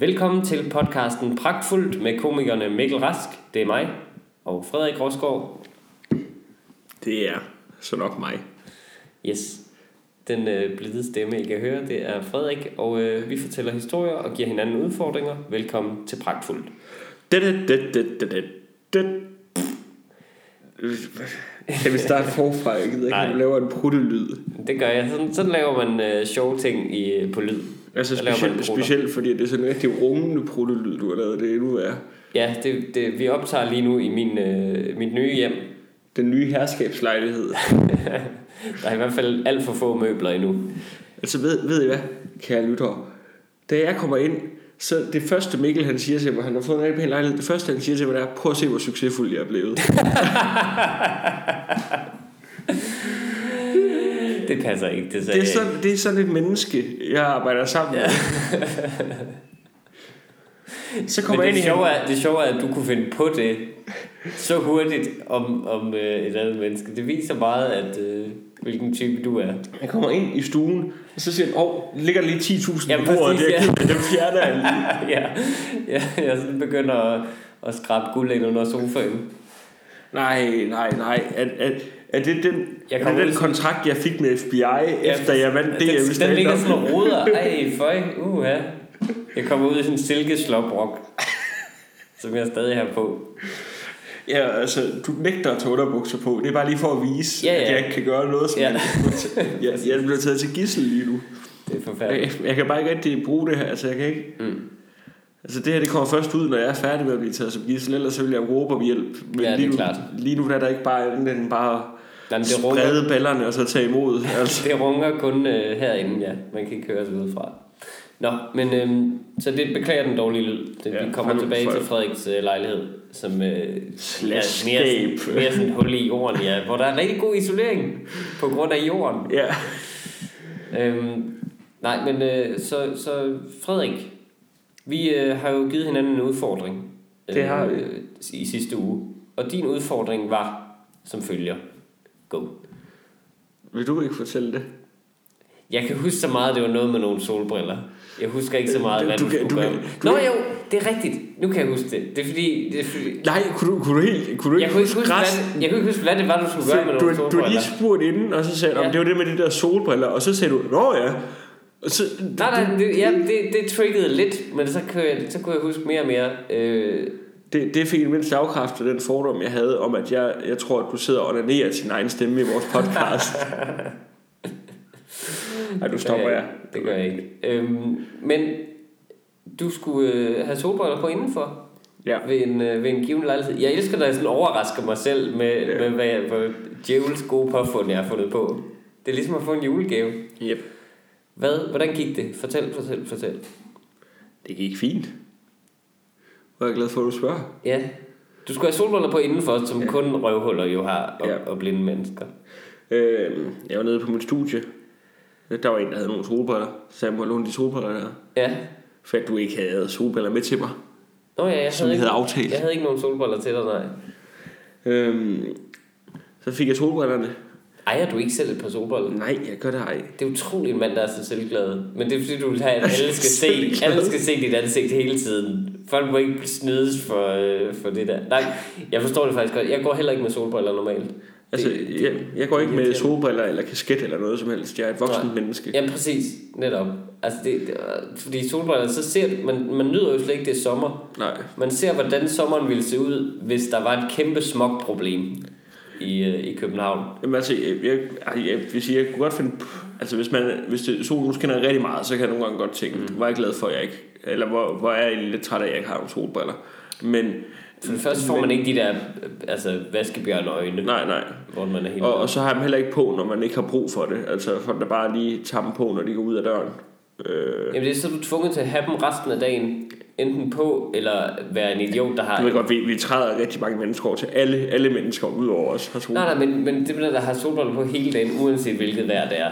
Velkommen til podcasten Pragtfuldt med komikerne Mikkel Rask, det er mig, og Frederik Rosgaard. Det er så nok mig. Yes, den øh, blide stemme, I kan høre, det er Frederik, og øh, vi fortæller historier og giver hinanden udfordringer. Velkommen til Pragtfuldt. Det, det, det, det, det, det, det. Kan vi starte forfra? Jeg gider ikke, at du laver en pruttelyd. Det gør jeg. Sådan, sådan laver man øh, sjove ting i, på lyd. Altså specielt, specielt fordi det er sådan en rigtig rungende pruttelyd, du har lavet. Det er endnu værre. Ja, det, det, vi optager lige nu i min, øh, mit nye hjem. Den nye herskabslejlighed. Der er i hvert fald alt for få møbler endnu. Altså ved, ved I hvad, kære lyttere? Da jeg kommer ind, så det første Mikkel han siger til mig, han har fået en rigtig pæn lejlighed, det første han siger til mig, det er, prøv at se, hvor succesfuld jeg er blevet. Det passer ikke, det sagde Det er, sådan, det er sådan et menneske, jeg arbejder sammen med. Så Men kommer jeg det sjove, er, det sjove er, at du kunne finde på det så hurtigt om, om øh, et andet menneske. Det viser meget, at øh, hvilken type du er. Jeg kommer ind i stuen, og så siger han, åh, ligger der lige 10.000 Ja, på bordet, det er ja. dem fjerner jeg lige. ja, ja, jeg sådan begynder at, at skrabe guld ind under sofaen. Nej, nej, nej. Er, er, er det den, Jeg er det den kontrakt, jeg fik med FBI, efter jeg vandt det, jeg den, den ligger sådan og roder. Ej, føj, uha. Jeg kommer ud i sådan en silkeslåbrok, som jeg stadig har på. Ja, altså, du nægter at tage underbukser på. Det er bare lige for at vise, Ja, ja. at jeg ikke kan gøre noget. Som Ja. ja. jeg, jeg bliver taget til gissel lige nu. Det er forfærdeligt. Jeg, jeg kan bare ikke rigtig bruge det her. Altså, jeg kan ikke... Mm. Altså, det her det kommer først ud, når jeg er færdig med at blive taget som gissel. Ellers så vil jeg råbe om hjælp. Men Ja, lige, nu, klart. lige nu der er der ikke bare andet end bare Jamen, det runger, sprede ballerne og så tage imod. Altså. det runger kun øh, herinde, ja. Man kan ikke høre sig udefra. Nå, men øhm, så det beklager den dårlige lyd. Det, Ja, vi kommer for- tilbage for- til Frederiks øh, lejlighed, som øh, er Slash mere, scape. sådan- mere sådan et hul i jorden, ja, hvor der er rigtig god isolering på grund af jorden. Ja. Øhm, nej, men øh, så, så Frederik, vi øh, har jo givet hinanden en udfordring Det har vi. øh, i sidste uge. Og din udfordring var som følger. Go. Vil du ikke fortælle det? Jeg kan huske så meget, det var noget med nogle solbriller. Jeg husker ikke så meget, Du- hvad du du, skulle du gøre. du Nå jo, det er rigtigt. Nu kan jeg huske det. Det er fordi... Det er fordi Nej, kunne du, kunne du helt... Kunne du jeg, kunne ikke huske, hvad, det- jeg kunne ikke huske, hvad det var, du skulle gøre med du, nogle du, du solbriller. lige spurgt inden, og så sagde du, Ja. ja. det var det med de der solbriller, og så sagde du, nå ja. Og så, Nej, nej, det, ja, det, det triggede lidt, men så kunne, jeg, så kunne jeg huske mere og mere. Øh, det, det fik mindst afkræftet den fordom, jeg havde om, at jeg, jeg tror, at du sidder og onanerer til din egen stemme i vores podcast. Ej, du stopper jeg. ikke. Det gør jeg ikke. Øhm, men du skulle øh, have solbriller på indenfor Ja. ved en, øh, ved en given lejlighed. Jeg elsker, når jeg sådan overrasker mig selv med, ja. Ja. med hvad, hvor djævels gode påfund, jeg har fundet på. Det er ligesom at få en julegave. Yep. Hvad, hvordan gik det? Fortæl, fortæl, fortæl. Det gik fint. Hvor er jeg glad for, at du spørger. Ja. Du skulle have solbriller på indenfor, som ja. kun røvhuller jo har, og, ja. Og blinde mennesker. Øh, jeg var nede på mit studie. Der var en, der havde nogle solbriller. Så jeg må låne de solbriller der. Ja. For at du ikke havde solbriller med til mig. Nå ja, jeg Som havde, ikke, havde aftalt. jeg havde ikke nogen solbriller til dig, nej. Øhm, så fik jeg solbrillerne. Ejer du ikke selv et par solbriller? Nej, jeg gør det ej. Det er utroligt en mand, der er så selvglad. Men det er fordi, du vil have, at alle skal se, alle skal se dit ansigt hele tiden. Folk må ikke snydes for, øh, for det der. Nej, jeg forstår det faktisk godt. Jeg går heller ikke med solbriller normalt. Altså, Det- jeg, jeg går ikke med solbriller eller kasket eller noget som helst. Jeg er et voksen Nej. menneske. Ja, præcis. Netop. Altså, det, det, fordi solbriller, så ser man, man nyder jo slet ikke det er sommer. Nej. Man ser, hvordan sommeren ville se ud, hvis der var et kæmpe smogproblem i, øh, i København. Jamen altså, jeg, jeg, jeg, jeg vil sige, jeg kunne godt finde... Altså, hvis, man, hvis det, solen skinner rigtig meget, så kan jeg nogle gange godt tænke, mm. hvor er jeg glad for, at jeg ikke... Eller hvor, hvor er jeg lidt træt af, at jeg ikke har nogle solbriller. Men... For det første får man ikke de der altså, vaskebjørnøjne, Nej, nej. hvor man er helt... Og, og så har jeg dem heller ikke på, når man ikke har brug for det. Altså, folk der bare lige tager dem på, når de går ud af døren. Øh, Jamen det er så du er tvunget til at have dem resten af dagen, enten på, eller være en idiot, der har... du ved godt, vi, vi træder rigtig mange mennesker over til. Alle, alle mennesker ud over os har Nej, nej, men, men det er der har solbriller på hele dagen, uanset hvilket vejr det er.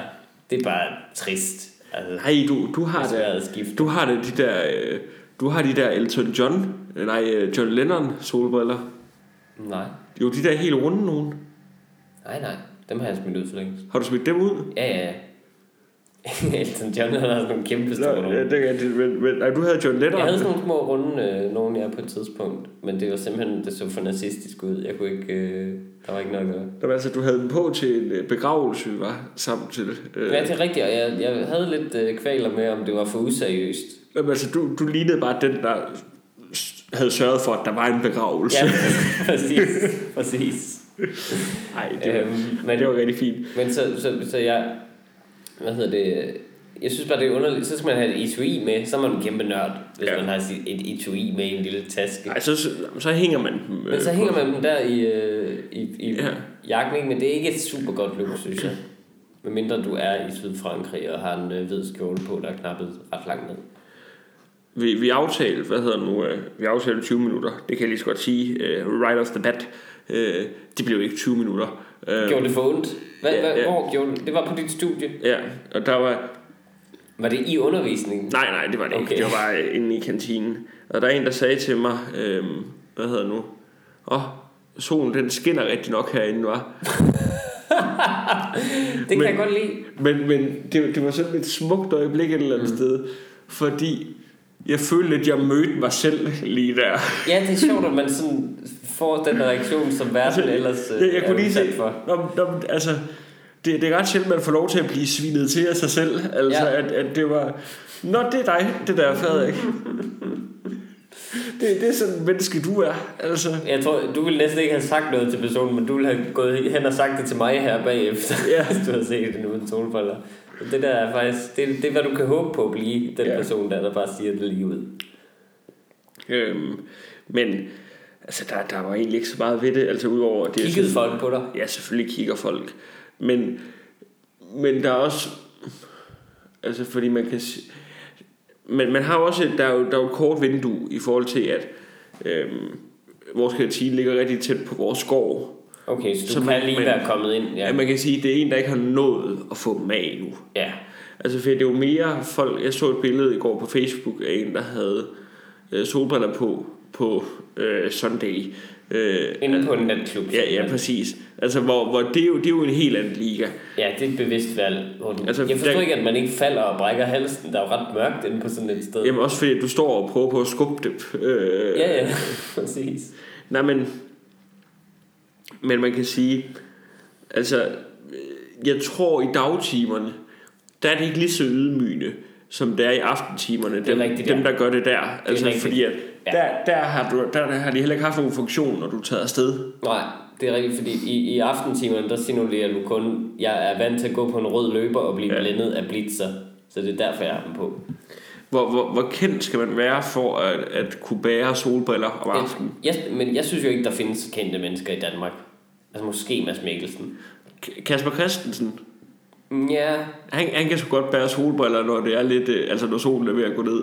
Det er bare trist. Altså, Nej, du, du har det. Du har det, de der, øh, du har de der Elton John, nej, øh, John Lennon solbriller. Nej, Jo, de der helt runde nogen. nej, nej. Dem har jeg smidt ud for længe. Har du smidt dem ud? Ja, ja, ja. Elton John har sådan nogle kæmpe store Nå, ja, det, er- men, men, du havde John Lennon. Jeg havde sådan nogle små runde øh, nogle af på et tidspunkt, men det var simpelthen, det så for nazistisk ud. Jeg kunne ikke, øh, der var ikke noget at gøre. Altså, du havde dem på til en øh, begravelse, var til. Øh, Ja, det er rigtigt, og jeg, jeg havde lidt øh, kvaler med, om det var for useriøst. Jamen, altså, du, du lignede bare den, der havde sørget for, at der var en begravelse. Ja, præcis. præcis. Nej, det, var, Øhm, men, det var rigtig fint. men så, så, så jeg, hvad hedder det, jeg synes bare, det er underligt. Så skal man have et etui med, så er man en kæmpe nørd, hvis Ja. man har et etui med i en lille taske. Ej, så, så, hænger man dem. Men så øh, hænger man dem der i, øh, i, i Ja. ja. jakken, ikke? men det er ikke et super godt look, synes jeg. Medmindre du er i Sydfrankrig og har en øh, hvid skjorte på, der er knappet ret langt ned. Vi, vi aftalte, hvad hedder nu, øh, vi aftalte 20 minutter. Det kan jeg lige så godt sige. Uh, right off the bat. Uh, det blev ikke 20 minutter. Uh, Gjorde det for ondt? Hvad, Ja, hvad, ja. Hvor gjorde det? Det var på dit studie. Ja, og der var... Var det i undervisningen? Nej, nej, det var det okay. ikke. Det var bare inde i kantinen. Og der er en, der sagde til mig, øh, hvad hedder det nu? Åh, oh, solen den skinner rigtig nok herinde, var. Det kan Men- jeg godt lide. Men, men det, det var sådan et smukt øjeblik et eller andet mm. sted, fordi jeg følte, at jeg mødte mig selv lige der. Ja, det er sjovt, at man sådan får den reaktion, som verden Altså, ellers øh, jeg, jeg er kunne lige se, for. Nå, nå, altså, det, det er ret sjældent, man får lov til at blive svinet til af sig selv. Altså, Ja. at, at det var, nå, det er dig, det der, Frederik. det, det er sådan en menneske, du er. Altså, Jeg tror, du ville næsten ikke have sagt noget til personen, men du ville have gået hen og sagt det til mig her bagefter, Ja. hvis du havde set det uden solbriller. Det der er faktisk, det, det er hvad du kan håbe på at blive, den Ja. person der, der bare siger det lige ud. øhm, men altså, der, der var egentlig ikke så meget ved det, altså udover det. Kiggede synes- folk på dig? Ja, selvfølgelig kigger folk. Men, men der er også... Altså, fordi man kan... Men man har også... Der er jo, der er jo et kort vindue i forhold til, at øhm, vores kantine ligger rigtig tæt på vores skov. Okay, så du så kan man- lige man- være kommet ind. Ja. Ja. man kan sige, at det er en, der ikke har nået at få dem af endnu. ja. Altså, for det er jo mere folk... Jeg så et billede i går på Facebook af en, der havde øh, solbriller på på øh, Sunday. Øh, Inde på en natklub. Ja, ja, præcis. Altså, hvor, hvor det, er jo, det er jo en helt anden liga. Ja, det er et bevidst valg. Altså, jeg forstår der- ikke, at man ikke falder og brækker halsen. Der er jo ret mørkt inde på sådan et sted. Jamen også fordi du står og prøver på at skubbe det. Øh, Ja, ja, præcis. Nej, men, men man kan sige, altså, jeg tror i dagtimerne, der er det ikke lige så ydmygende, som det er i aftentimerne. er Dem, rigtigt, dem der gør det der. Altså, rigtigt. fordi at Ja. der, der, har du, der, der har de heller ikke haft nogen funktion, når du er taget afsted. Nej, det er rigtigt, fordi i, i aftentimerne, der signalerer du kun, jeg er vant til at gå på en rød løber og blive Ja. blændet af blitzer. Så det er derfor, jeg har dem på. Hvor, hvor, hvor kendt skal man være for at, at kunne bære solbriller om aftenen? Jeg, men jeg synes jo ikke, der findes kendte mennesker i Danmark. Altså måske Mads Mikkelsen. Kasper Christensen, Ja, han, han kan så godt bære solbriller, når det er lidt, øh, altså når solen er ved at gå ned.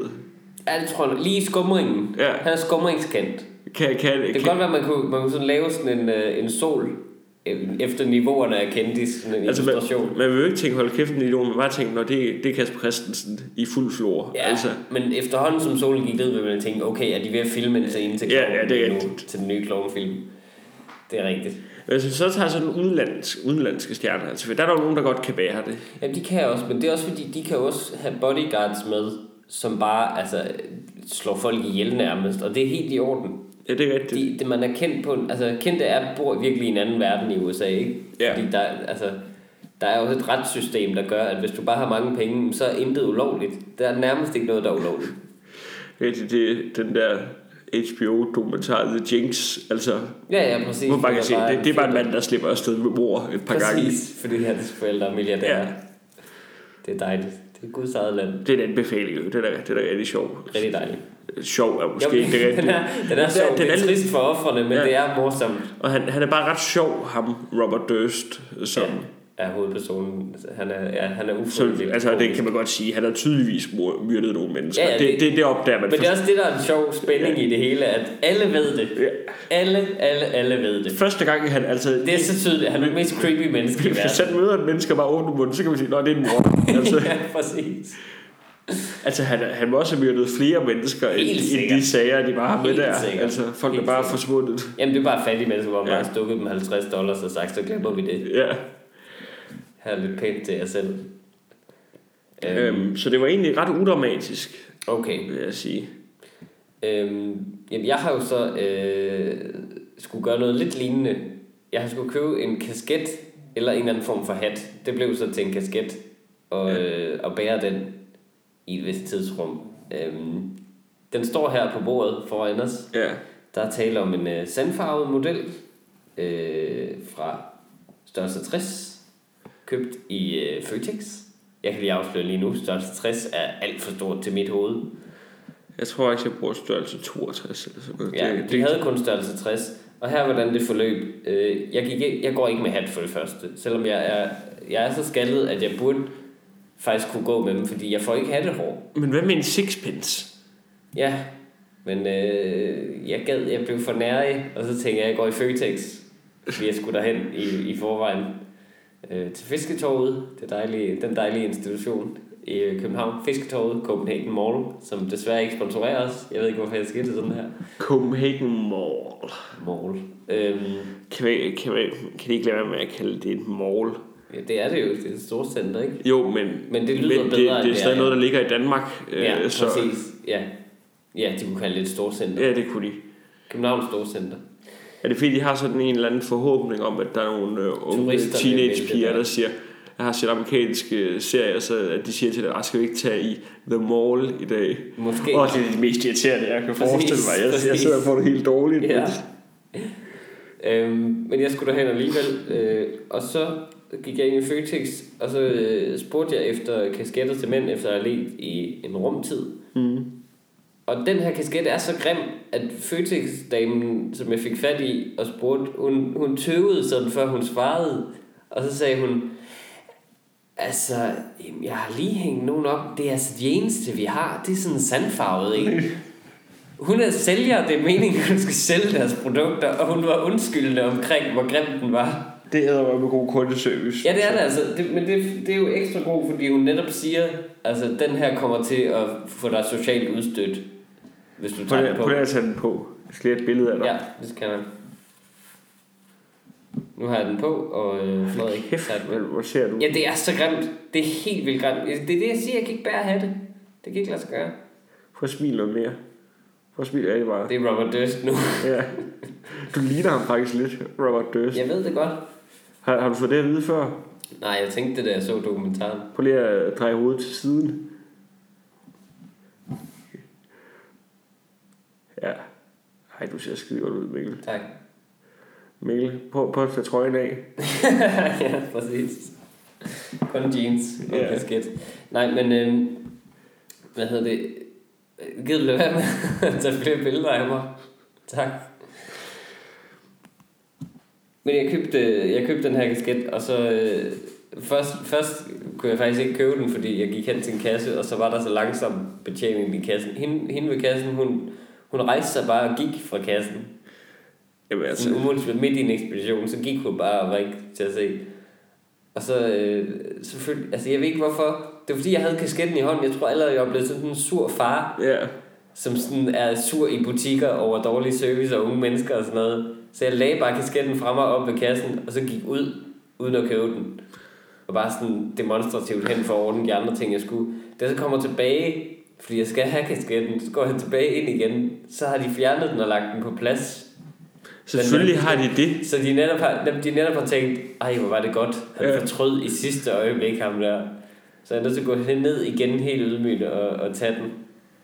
ja det tror jeg. Lige i skumringen. Ja. Han er skumringskendt. Kan, kan, Det kan godt være, man kunne, man kunne sådan lave sådan en, øh, en sol øh, efter niveauerne af kendis, sådan en Altså, man, illustration. man vil jo ikke tænke, hold kæft idiot, men bare tænke, når det, det er Kasper Christensen i fuld flor. Ja, Altså, men efterhånden som solen gik ned, vil man tænke, okay, er de ved at filme en scene til, Ja, ja, det er nu, til den nye klovnfilm? Det er rigtigt. hvis vi så tager sådan udenlandsk, udenlandske stjerner, altså, for der er der jo nogen, der godt kan bære det. Jamen, de kan også, men det er også fordi, de kan også have bodyguards med, som bare altså, slår folk ihjel nærmest, og det er helt i orden. Ja, det er rigtigt. De, det, man er kendt på, altså kendte er, bor virkelig i en anden verden i USA, ikke? Ja. Fordi der, altså, der er også et retssystem, der gør, at hvis du bare har mange penge, så er intet ulovligt. Der er nærmest ikke noget, der er ulovligt. Det, det, den der HBO-dokumentar The Jinx, altså, Ja, ja, præcis. hvor man kan se, er det, det er bare en mand, der slipper afsted med mor et par gange. Præcis, fordi hans forældre er milliardærer. Ja. Ja. Det er dejligt. Det er Guds eget land. Det er en anbefaling, jo. det er det er rigtig sjovt. Rigtig dejligt. Sjov er måske ikke det den rigtige. er, den er sjov. den Det er lidt- trist for offrene, men ja. det er morsomt. Og han, han er bare ret sjov, ham Robert Durst, som... Ja. Er hovedpersonen. Han er, ja, han er Så, ufrivilligt. altså, det kan man godt sige. Han har tydeligvis myrdet nogle mennesker. Ja, ja, det, det- det, det opdager man Men det er også det, der er en sjov spænding Ja. i det hele, at alle ved det. Ja. Alle, alle, alle ved det. Første gang, han altså... Det er så tydeligt. Han er det mest creepy menneske i Hvis verden. han møder et menneske og bare åbner munden, så kan man sige, at det er en mor. altså, ja, præcis. altså han, han må også have myrdet flere mennesker, end, end de sager, de bare har med der. sikkert. Altså, folk Helt er bare sikkert. forsvundet. Jamen, det er bare fattige mennesker, hvor man ja. har stukket dem 50 dollars og sagt, så glemmer vi det. Ja. Her er lidt pænt til jer selv. Øhm, Øhm, så det var egentlig ret udramatisk, okay. vil jeg sige. Øhm, jamen, jeg har jo så øh, skulle gøre noget lidt lignende. Jeg har skulle købe en kasket eller en eller anden form for hat. Det blev så til en kasket og, Ja. øh, og bære den i et vist tidsrum. Øhm, den står her på bordet foran os. Ja. Der er tale om en øh, sandfarvet model øh, fra størrelse 60, købt i øh, Føtex. Jeg kan lige afsløre lige nu, størrelse 60 er alt for stort til mit hoved. Jeg tror ikke, jeg bruger størrelse 62 eller sådan noget. Ja, det, de havde kun størrelse 60. Og her hvordan det forløb. Øh, jeg, gik, jeg går ikke med hat for det første. Selvom jeg er, jeg er så skaldet, at jeg burde faktisk kunne gå med dem, fordi jeg får ikke hattehår. Men hvad med en sixpence? Ja, men øh, jeg gad, jeg blev for nærig, og så tænkte jeg, at jeg går i Føtex, fordi jeg skulle derhen i, i forvejen øh, til Fisketorvet, det dejlige, den dejlige institution i øh, København. Fisketorvet, Copenhagen Mall, som desværre ikke sponsorerer os. Jeg ved ikke, hvorfor jeg skal det sådan her. Copenhagen Mall. Mall. Øhm, Kan, vi, kan, vi, kan de ikke lade være med at kalde det et mall? ja, det er det jo, det er et stort center, ikke? Jo, men, Men det lyder men bedre, det, det er det stadig er, noget, ja. der ligger i Danmark. Ja, øh, så, præcis. Ja. ja, de kunne kalde det et stort center. Ja, det kunne de. Københavns Storcenter. Er det fordi, de har sådan en eller anden forhåbning om, at der er nogle øh, unge Turister teenagepiger, det. der siger, jeg har set amerikanske serier, så at de siger til dig, "Ah, skal vi ikke tage i The Mall i dag? Måske. Og det er det mest irriterende, jeg kan Præcis, forestille mig. Jeg, jeg sidder og får det helt dårligt. Ja. Øhm, men jeg skulle derhen alligevel, øh, og så gik jeg ind i Føtex, og så øh, spurgte jeg efter kasketter til mænd, efter at have let i en rumtid. Mm. Og den her kasket er så grim, at Føtex-damen, som jeg fik fat i og spurgte, hun, hun tøvede sådan, før hun svarede. Og så sagde hun, altså, jeg har lige hængt nogen op. Det er altså de eneste, vi har. Det er sådan en sandfarvet en. Hun er sælger, det er meningen, hun skal sælge deres produkter, og hun var undskyldende omkring, hvor grim den var. Det er med god kundeservice. Ja, det er det altså. Det, men det, det er jo ekstra god, fordi hun netop siger, altså, den her kommer til at få dig socialt udstødt, hvis du tager den på. prøv at tage den på. Jeg skal lige have et billede af dig. Ja, det skal jeg. Nu har jeg den på, og øh, Frederik Kæft, tager den hvor, ser du? Ja, det er så grimt. Det er helt vildt grimt. Det er det, jeg siger. Jeg kan ikke bære have det. Det kan ikke lade sig gøre. Prøv at smile noget mere. Prøv at smile det bare. Det er Robert Durst nu. Ja. Du ligner ham faktisk lidt, Robert Durst. Jeg ved det godt. Har, har du fået det at vide før? Nej, jeg tænkte det, da jeg så dokumentaren. Prøv lige at dreje hovedet til siden. Ja. Ej, du ser skide godt ud, Mikkel. Tak. Mikkel, prøv, prøv at tage trøjen af. ja, præcis. Kun jeans og Ja. ja. kasket. Nej, men... Øh, hvad hedder det? Gider du lade være med at tage flere billeder af mig? Tak. Men jeg købte, jeg købte den her kasket, og så... Øh, først, først kunne jeg faktisk ikke købe den, fordi jeg gik hen til en kasse, og så var der så langsom betjening i kassen. Hende, hende ved kassen, hun, hun rejste sig bare og gik fra kassen. Jamen Altså, umuligt, midt i en ekspedition, så gik hun bare og var ikke til at se. Og så øh, selvfølgelig, altså jeg ved ikke hvorfor. Det var fordi, jeg havde kasketten i hånden. Jeg tror allerede, jeg var blevet sådan en sur far, ja. som sådan er sur i butikker over dårlig service og unge mennesker og sådan noget. Så jeg lagde bare kasketten fra mig op ved kassen, og så gik ud, uden at købe den. Og bare sådan demonstrativt hen for ordne de andre ting, jeg skulle. Da jeg så kommer tilbage, fordi jeg skal have kasketten, så går jeg tilbage ind igen. Så har de fjernet den og lagt den på plads. Selvfølgelig har de det. Så de netop har, de netop har tænkt, ej hvor var det godt. Han Ja. fortrød i sidste øjeblik ham der. Så jeg er nødt til at gå ned igen helt ydmygt og, og tage den.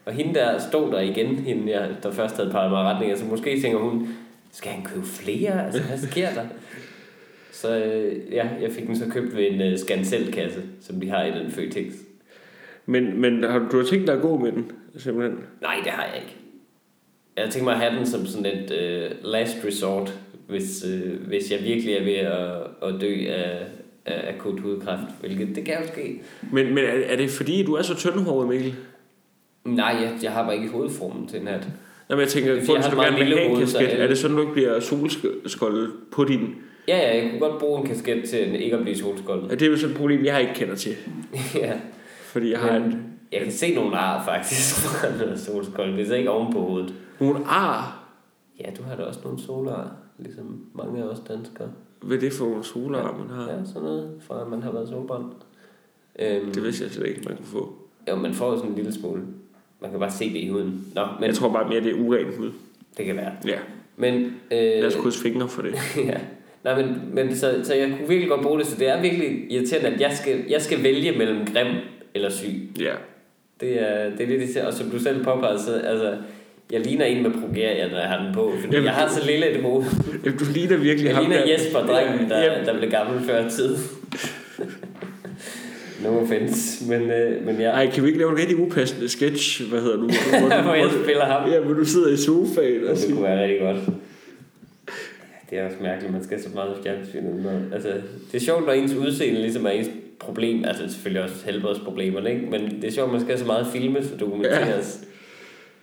Og hende der stod der igen, hende jeg, der først havde peget mig retning. Altså måske tænker hun, skal han købe flere? Altså hvad sker der? Så øh, ja, jeg fik den så købt ved en uh, Scancel-kasse, som de har i den Føtex. Men, men har, du du har tænkt dig at gå med den, simpelthen? Nej, det har jeg ikke. Jeg har tænkt mig at have den som sådan et uh, last resort, hvis, uh, hvis jeg virkelig er ved at, at dø af, af akut hudkræft, hvilket det kan jo ske. Men, men er, er det fordi, du er så tyndhåret, Mikkel? Nej, jeg, jeg har bare ikke hovedformen til en hat. Jamen, jeg tænker, Det er, fordi jeg har du gerne vil have en kasket, er det sådan, du ikke bliver solskoldet på din... Ja, ja, jeg kunne godt bruge en kasket til ikke at blive solskoldet. Ja, det er jo sådan et problem, jeg ikke kender til. ja. Fordi jeg har en, jeg kan se nogle ar faktisk fra noget solskold. Det er så ikke oven på hovedet. nogle ar. Ja, du har da også nogle solar, ligesom mange af os danskere. Hvad er det for nogle solar, man har? Ja, sådan noget, fra at man har været solbrændt. Øhm, Det vidste jeg slet ikke, man kunne få. jo, man får jo sådan en lille smule. Man kan bare se det i huden. Nå, men Jeg tror bare mere, det er uren hud. det kan være. Ja, Men, øh, lad os krydse fingre for det. ja. Nej, men, men så, så jeg kunne virkelig godt bruge det, så det er virkelig irriterende, at jeg skal, jeg skal vælge mellem grim eller syg. Ja. Det er, det er lidt irriterende, og som du selv påpegede, så altså, jeg ligner en med progeria, når jeg har den på, fordi Jamen, jeg har så lille et hoved. Du ligner virkelig Jeg ham ligner der. Jesper, drengen, der, Ja, der blev gammel før tid. no offense, men, øh, men jeg, Ej, kan vi ikke lave en rigtig upassende sketch, hvad hedder du? hvor jeg spiller ham. Ja, hvor du sidder i sofaen og Det siger... kunne være rigtig godt. Ja, Det er også mærkeligt, man skal så meget når- Altså, det er sjovt, når ens udseende ligesom er ens problem. Altså selvfølgelig også helbredsproblemerne, ikke? Men det er sjovt, man skal så meget filmes og dokumenteres.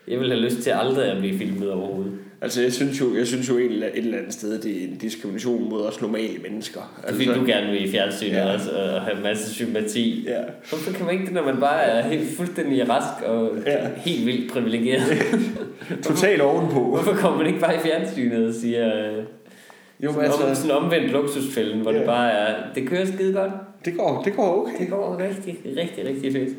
Jeg vil have lyst til aldrig at blive filmet overhovedet. Altså, jeg synes jo, jeg synes jo et eller et eller andet sted, det er en diskrimination mod os normale mennesker. Er Altså, fordi, du gerne vil i fjernsynet Ja. ja. også, og have en masse sympati. Ja. Hvorfor kan man ikke det, når man bare er helt fuldstændig rask og Ja. ja. helt vildt privilegeret? Totalt ovenpå. Hvorfor kommer man ikke bare i fjernsynet og siger... Jo, sådan, altså, sådan omvendt luksusfælden, hvor Ja. det bare er... Det kører skide godt. Det går, det går okay. Det går rigtig, rigtig, rigtig fedt.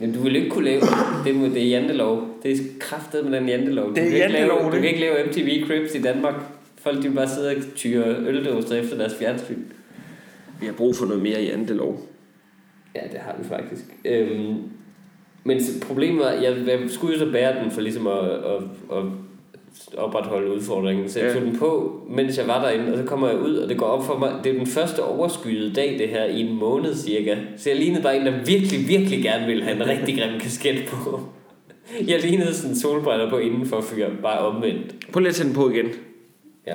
Men du vil ikke kunne lave det, med, det er jantelov. Det er kraftet med den jantelov. Du Det er kan ikke lave- jantelov, Du kan ikke lave MTV Cribs i Danmark. Folk de bare sidde og tyre øldåser efter deres fjernsyn. Vi har brug for noget mere i andelov. Ja, det har vi faktisk. Øhm, men problemet var, jeg, jeg skulle jo så bære den for ligesom at, at, at opretholde udfordringen. Så jeg Ja. tog den på, mens jeg var derinde, og så kommer jeg ud, og det går op for mig, det er den første overskyede dag, det her, i en måned cirka. Så jeg lignede bare en, der virkelig, virkelig gerne ville have en rigtig grim kasket på. Jeg lignede sådan solbriller på indenfor fyr, bare omvendt. Prøv lige at tage den på igen. Ja.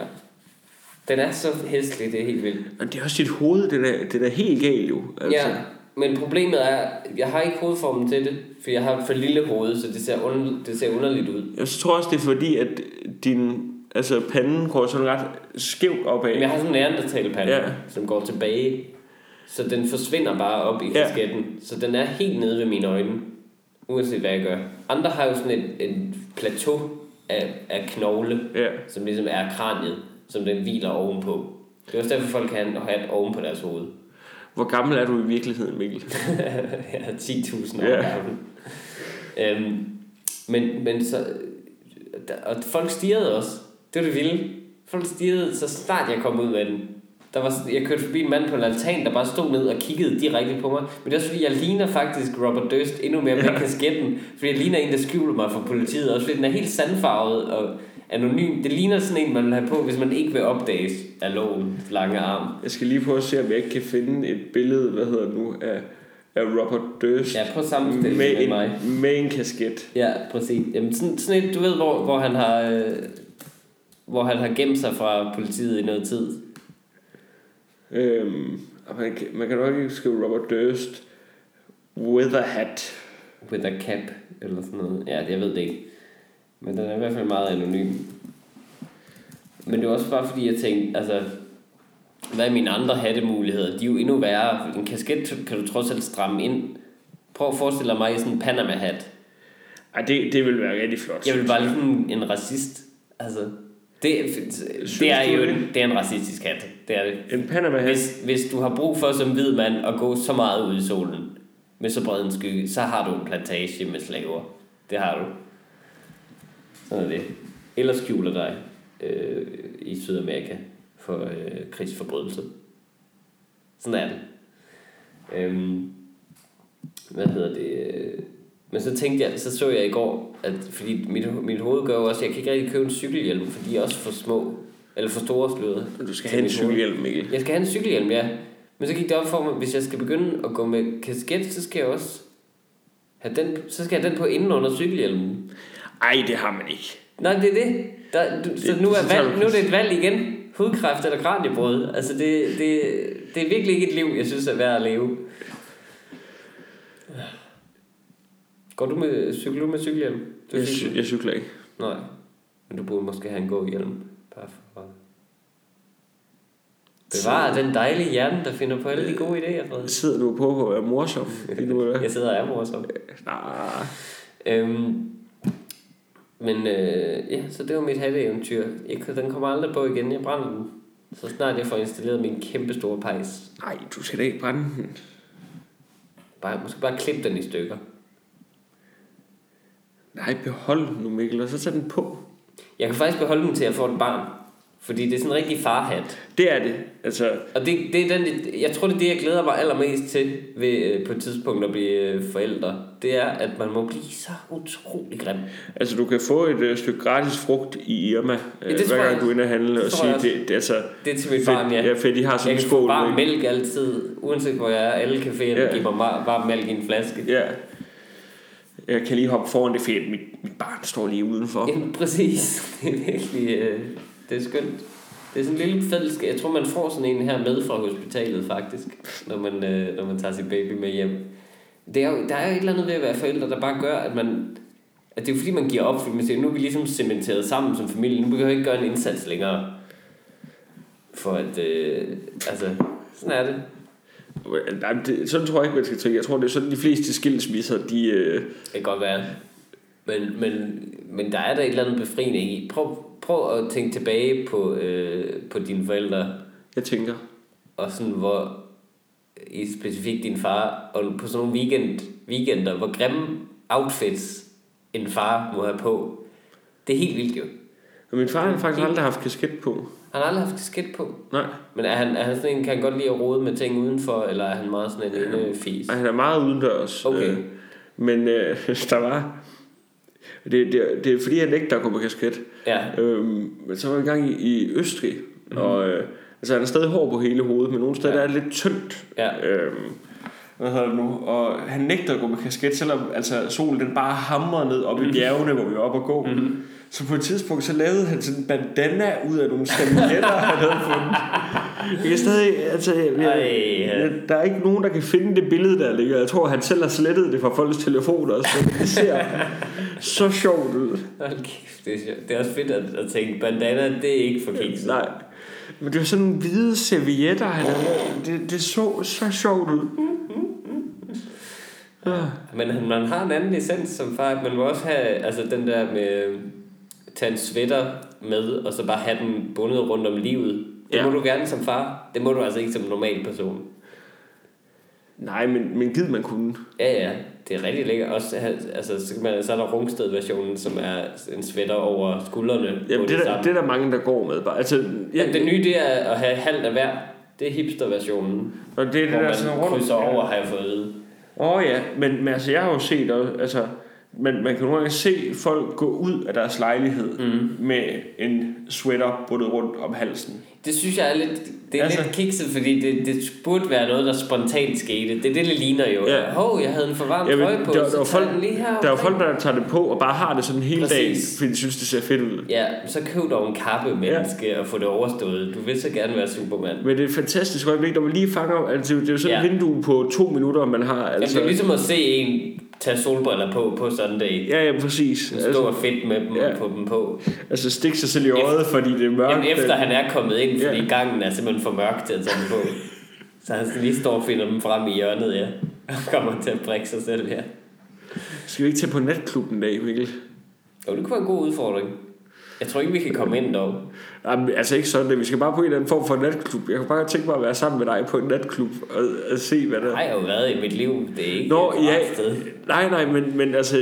Den er så hæslig, det er helt vildt. Men det er også dit hoved, det er, det er helt galt jo. Altså. Ja, men problemet er, jeg har ikke hovedformen til det, for jeg har for lille hoved, så det ser, under, det ser underligt ud. Jeg tror også, det er fordi, at din altså, panden går sådan ret skævt opad. Men jeg har sådan en neandertalpande, Ja. som går tilbage, så den forsvinder bare op i Ja. kasketten. Så den er helt nede ved mine øjne, uanset hvad jeg gør. Andre har jo sådan et, et plateau af, af knogle, Ja. som ligesom er kraniet, som den hviler ovenpå. Det er også derfor, folk kan have et oven på deres hoved. Hvor gammel er du i virkeligheden, Mikkel? jeg er 10.000 år Ja. gammel. Øhm, men, men så... Der, og folk stirrede også. Det var det vilde. Folk stirrede, så snart jeg kom ud med den. Der var, jeg kørte forbi en mand på en altan, der bare stod ned og kiggede direkte på mig. Men det er også fordi, jeg ligner faktisk Robert Durst endnu mere med Ja. kasketten. Fordi jeg ligner en, der skjuler mig for politiet. Også fordi den er helt sandfarvet og anonym. Det ligner sådan en, man vil have på, hvis man ikke vil opdages af loven lange arm. Jeg skal lige prøve at se, om jeg ikke kan finde et billede, hvad hedder nu, af, af Robert Durst Ja, prøv at sammenstille med, med mig. en, med en kasket. Ja, præcis. Jamen sådan, sådan et, du ved, hvor, hvor han har... Øh, hvor han har gemt sig fra politiet i noget tid. Øhm, man, kan- man kan nok ikke skrive Robert Durst with a hat. With a cap, eller sådan noget. Ja, jeg ved det ikke. Men den er i hvert fald meget anonym. Men det er også bare fordi, jeg tænkte, altså... Hvad er mine andre hattemuligheder? De er jo endnu værre. En kasket kan du trods alt stramme ind. Prøv at forestille dig mig i sådan en Panama-hat. Ej, det, det vil være rigtig flot. Jeg vil synes bare ligne en racist. Altså, det, det er jo en, det er en racistisk hat. Det er det. En Panama hat. Hvis, hvis du har brug for som hvid mand at gå så meget ud i solen med så bred en skygge, så har du en plantage med slaver. Det har du. Sådan er det. Ellers skjuler dig øh, i Sydamerika for øh, krigsforbrydelse. Sådan er det. Øhm, hvad hedder det? Men så tænkte jeg, så så jeg i går, at fordi mit, mit hoved gør jo også, jeg kan ikke rigtig købe en cykelhjelm, for de er også for små, eller for store sløret. Du skal have en cykelhjelm, Mikkel. Jeg skal have en cykelhjelm, ja. Men så gik det op for mig, hvis jeg skal begynde at gå med kasket, så skal jeg også have den, så skal jeg have den på inden under cykelhjelmen. Ej, det har man ikke. Nej, det er det. Der, du, så Det- nu er, så valg, du- nu er det et valg igen. Hudkræft eller kraniebrud. Altså, det, det, det er virkelig ikke et liv, jeg synes er værd at leve. Går du med, cykler du med cykelhjelm? Du Jeg, cykler? cy- jeg cykler ikke. Nej. Men du burde måske have en god hjelm. Bare for... Bevar den dejlige hjerne, der finder på alle de gode idéer, Frederik. Sidder du på på at være morsom? Jeg sidder og er morsom. Nej. Øhm, men øh, ja, så det var mit hatteeventyr. Jeg, den kommer aldrig på igen. Jeg brænder den. Så snart jeg får installeret min kæmpe store pejs. Nej, du skal da ikke brænde den. Bare, måske bare klippe den i stykker. Nej, behold den nu, Mikkel, og så tag den på. Jeg kan faktisk beholde den til, at jeg får et barn. Fordi det er sådan en rigtig farhat. Det er det. Altså, Og det, det er den, jeg tror, det er det, jeg glæder mig allermest til ved, øh, på et tidspunkt at blive øh, forældre. Det er, at man må blive så utrolig grim. altså du kan få et øh, stykke gratis frugt i Irma, Ja, øh, det hver gang jeg- du er inde og handle, og sige, det, det, altså, Det er til mit barn, ja. ja, fedt, de har sådan Jeg en skål. varm mælk altid, uanset hvor jeg er. Alle caféerne Ja. ja. giver mig var- varm mælk i en flaske. Ja. Jeg kan lige hoppe foran det fedt. Mit, mit barn står lige udenfor. Jamen, præcis. Det er virkelig... Øh, det er skønt. Det er sådan en lille fællesskab. Jeg tror, man får sådan en her med fra hospitalet, faktisk, når man, øh, når man tager sin baby med hjem. Det er jo, der er jo et eller andet ved at være forældre, der bare gør, at man... At det er jo fordi, man giver op, fordi man siger, nu er vi ligesom cementeret sammen som familie. Nu behøver vi ikke gøre en indsats længere. For at... Øh, altså, sådan er det. Nej, det, sådan tror jeg ikke, man skal tænke. Jeg tror, det er sådan, de fleste skilsmisser, de... Øh, Det kan godt være. Men, men, men der er der et eller andet befriende i. Prøv, prøv at tænke tilbage på, øh, på dine forældre, jeg tænker. og sådan hvor i specifikt din far, og på sådan nogle weekend, weekender, hvor grimme outfits en far må have på. Det er helt vildt jo. Og min far har faktisk aldrig haft kasket på. Han har aldrig haft kasket på. Nej. Men er han, er han sådan en, kan han godt lide at rode med ting udenfor, eller er han meget sådan en inde fis? Han er meget udendørs. Okay. Øh, men øh, der var... Det, det, det er fordi, jeg nægter at gå på kasket. Ja, Øhm, men så var jeg i gang i, i Østrig. Mhm. Mm. Og, øh, altså, han har stadig hår på hele hovedet, men nogle steder Ja. er det lidt tyndt. ja. Øhm, hvad hedder det nu? Og han nægter at gå med kasket, selvom altså, solen den bare hamrer ned op Mhm. i bjergene, hvor vi var oppe og gå. Mm-hmm. Så på et tidspunkt, så lavede han sådan en bandana ud af nogle servietter, han havde fundet. Jeg kan stadig, altså, jeg, jeg, der er ikke nogen, der kan finde det billede, der ligger. Jeg tror, han selv har slettet det fra folks telefoner, så det ser så sjovt ud. Hold kæft, det er, sjovt. det er også fedt at, at tænke, bandana, det er ikke for kiks. Nej. Men det var sådan hvide servietter, han havde. Det, det så så sjovt ud. Ja. Men man har en anden essens som far. Man må også have altså den der med tage en sweater med, og så bare have den bundet rundt om livet. Det Ja. må du gerne som far. Det må du altså ikke som normal person. Nej, men, men gid man kunne. Ja, ja. Det er rigtig lækkert. Også, have- altså, så, kan man, så er der Rungsted-versionen, som er en sweater over skuldrene. Jamen, det, er der, det er der mange, der går med. Bare. Altså, ja, det nye, det er at have halvt af hver. Det er hipster-versionen. og det er det Hvor der man sådan rundt. krydser over, har jeg fået. Åh oh, ja, men, men altså, jeg har jo set også, altså, men man kan nogle gange se folk gå ud af deres lejlighed mm. med en sweater bundet rundt om halsen. Det synes jeg er lidt, det er Altså- altså, lidt kikset, fordi det, det burde være noget, der spontant skete. Det er det, det ligner jo. Ja. Ja. Hov, jeg havde en for varm Jamen, trøje på, der- der så folk- lige her Der er jo folk, der tager det på og bare har det sådan hele dagen, fordi de synes, det ser fedt ud. Ja, så køb dog en kappe, menneske, ja. og få det overstået. Du vil så gerne være Superman. Men det er et fantastisk øjeblik, når man lige fanger, altså det er jo sådan et Ja. vindue på to minutter, man har. Altså, Altså, det er ligesom at se en tage solbriller på på Sunday. Ja, ja, præcis. Stå Altså, og fedt med dem Ja. ja. på dem på. altså stikke sig selv i øjet, fordi det er mørkt. Jamen efter han er kommet ind, fordi Ja. gangen er simpelthen for mørk til at tage dem på. Så han skal lige stå og finde dem frem i hjørnet, ja. Og kommer til at brække sig selv, ja. Skal vi ikke tage på natklubben en dag, Mikkel? Jo, det kunne være en god udfordring. Jeg tror ikke, vi kan komme ind dog. Jamen, altså ikke sådan, vi skal bare på en eller anden form for natklub. Jeg kan bare tænke mig at være sammen med dig på en natklub og, og se, hvad der Jeg har jo været i mit liv. Det er ikke Nå, et ja, sted. nej, nej, men, men altså,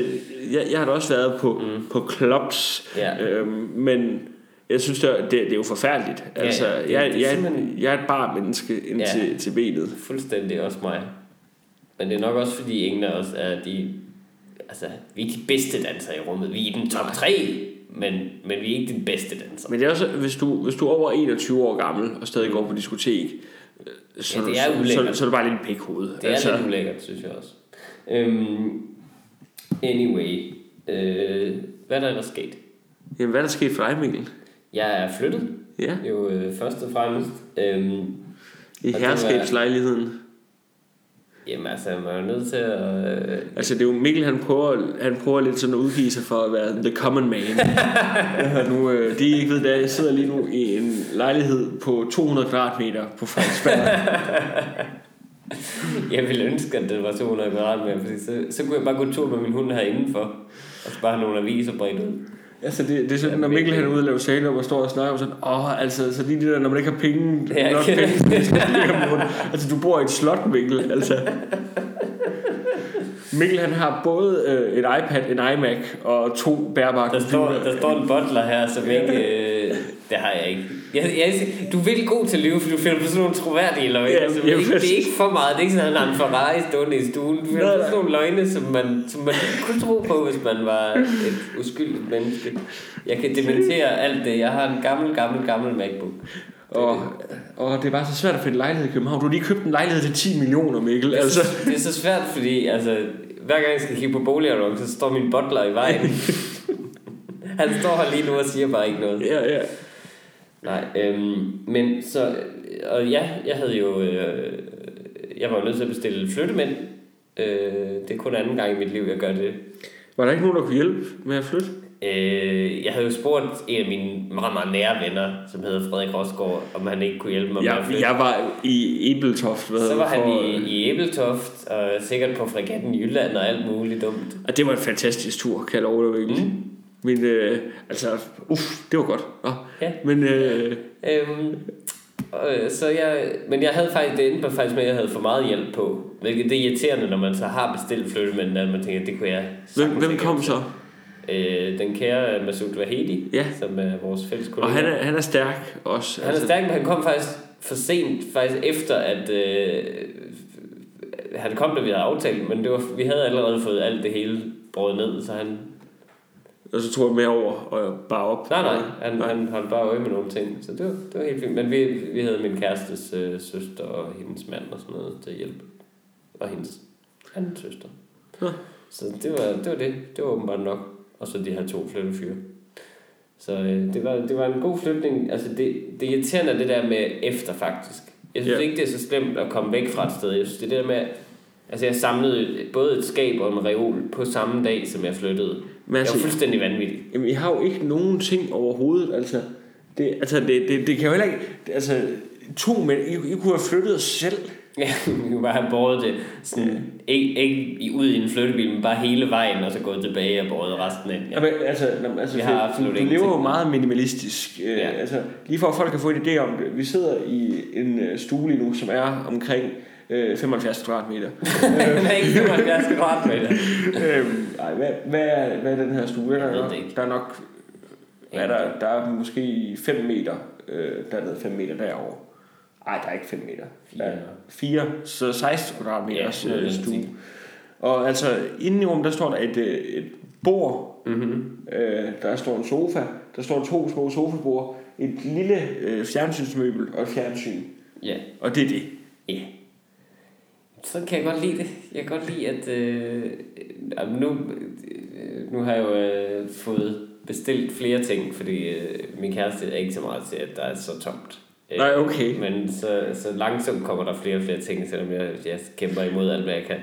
jeg, jeg har da også været på, mm. på clubs, Ja. øhm, men jeg synes, det, er- det, det er jo forfærdeligt. Ja, Altså, ja, det- jeg, det er jeg, simpelthen- jeg er et bare menneske ind Ja. til, til benet. Fuldstændig også mig. Men det er nok også, fordi ingen af os er de... Altså, vi er de bedste dansere i rummet. Vi er i den top 3, men, men vi er ikke den bedste danser. Men det er også, hvis du, hvis du er over 21 år gammel og stadig går på diskotek, øh, så, Ja, det er så, så, ulækkert. så, er du bare lidt en pikhoved. Det er altså. lidt ulækkert, synes jeg også. Øhm, anyway. Øh, hvad er der ellers sket? Jamen, hvad er der sket for dig, Mikkel? Jeg er flyttet, Ja, jo øh, først og fremmest. Øhm, i herskabslejligheden. Jamen altså, man er jo nødt til at... Øh, Altså, det er jo Mikkel, han prøver, han prøver lidt sådan at udgive sig for at være the common man. har nu, øh, de ikke ved det, jeg sidder lige nu i en lejlighed på 200 kvadratmeter på Frederiksberg. Jeg ville ønske, at det var 200 kvadratmeter, fordi så, så kunne jeg bare gå tur med min hund herinde for, og så bare have nogle aviser bredt ud. altså, det, det er sådan, når Mikkel han er ude og lave og står og snakker om sådan, åh, altså, så lige det der, når man ikke har penge, Ja, nok penge, altså, du bor i et slot, Mikkel, altså. Mikkel han har både øh, et iPad, en iMac og to bærbare Der står, der står en butler her, som ikke... Øh, det har jeg ikke. Jeg, jeg, du er virkelig god til at lyve, for du finder på sådan nogle troværdige løgne. Ja, Ja, som ikke, det er ikke for meget. Det er ikke sådan, at han har en Ferrari stående i stuen. Du finder Nej, på sådan nogle løgne, som man, som man kunne tro på, hvis man var et uskyldigt menneske. Jeg kan dementere alt det. Jeg har en gammel, gammel, gammel MacBook. Og, og det er bare så svært at finde lejlighed i København. Du har lige købt en lejlighed til 10 millioner, Mikkel. Altså, Det er så svært, fordi altså, hver gang jeg skal kigge på boligannoncer, så står min butler i vejen. Han står her lige nu og siger bare ikke noget. ja, ja. Nej, øhm, men så... Og ja, jeg havde jo... Øh, jeg var jo nødt til at bestille flyttemænd. Øh, det er kun anden gang i mit liv, jeg gør det. Var der ikke nogen, der kunne hjælpe med at flytte? Øh, jeg havde jo spurgt en af mine meget, meget nære venner, som hedder Frederik Rosgaard, om han ikke kunne hjælpe mig med at flytte. jeg var i Ebeltoft. Hvad Så var det, han for, i, i Æbeltoft, og sikkert på Fregatten i Jylland og alt muligt dumt. Og det var en fantastisk tur, kan jeg love dig, Mikkel. Mm. Men, øh, altså, uff, det var godt. Nå. Ja. Men, øh, Øhm, øh, så jeg, men jeg havde faktisk, det endte faktisk med, at jeg havde for meget hjælp på. Hvilket det er irriterende, når man så har bestilt flyttemænd, at man tænker, det kunne jeg hvem, hvem kom så? Øh, den kære Masoud Vahedi, Ja. som er vores fælles kollega. Og han er, han er stærk også. han er stærk, men han kom faktisk for sent, faktisk efter, at øh, han kom, da vi havde aftalt, men det var, vi havde allerede fået alt det hele båret ned, så han... Og så tog jeg med over og bare op. Nej, nej, han, han holdt bare øje med nogle ting, så det var, det var helt fint. Men vi, vi havde min kærestes øh, søster og hendes mand og sådan noget til hjælp. Og hendes anden søster. Ja. Så det var, det var det. Det var åbenbart nok. Og så de her to flyttefyre. Så øh, det, var, det var en god flytning. Altså det, det irriterende er det der med efter faktisk. Jeg synes Ja. ikke, det er så slemt at komme væk fra et sted. Jeg synes, det er det der med... Altså jeg samlede både et skab og en reol på samme dag, som jeg flyttede. Men Jeg altså, var fuldstændig vanvittig. Jamen, jeg har jo ikke nogen ting overhovedet, altså. Det, altså, det, det, det kan jo heller ikke... det- Altså, to mænd, I, I kunne have flyttet os selv. Ja, vi kunne bare have båret det sådan, ikke, ikke i- ud i en flyttebil, men bare hele vejen, og så gået tilbage og båret resten af. Ja. Men, altså, altså Vi har absolut du lever jo meget minimalistisk. Øh, Ja. altså, lige for at folk kan få en idé om det. Vi sidder i en øh, stue lige nu, som er omkring øh, 75 kvadratmeter. Den er ikke 75 kvadratmeter. øhm, ej, hvad, hvad, er, hvad er den her stue? Der er, nok, der er nok... Hvad er der, der er måske 5 meter øh, dernede, 5 meter derovre. Nej, der er ikke 5 meter. Der er 4, så 16 kvadratmeters Ja, den stue. Og altså, inde i rummet, der står der et, øh, et bord. Mm-hmm. Øh, der står en sofa. Der står to små sofabord. Et lille øh, fjernsynsmøbel og et fjernsyn. Ja, Og det er det. ja. Så kan jeg godt lide det. Jeg kan godt lide, at... Øh, nu, øh, nu har jeg jo øh, fået bestilt flere ting, fordi øh, min kæreste er ikke så meget til, at der er så tomt. Øh, Nej, okay. Men så, så langsomt kommer der flere og flere ting, selvom jeg, jeg kæmper imod alt, hvad jeg kan.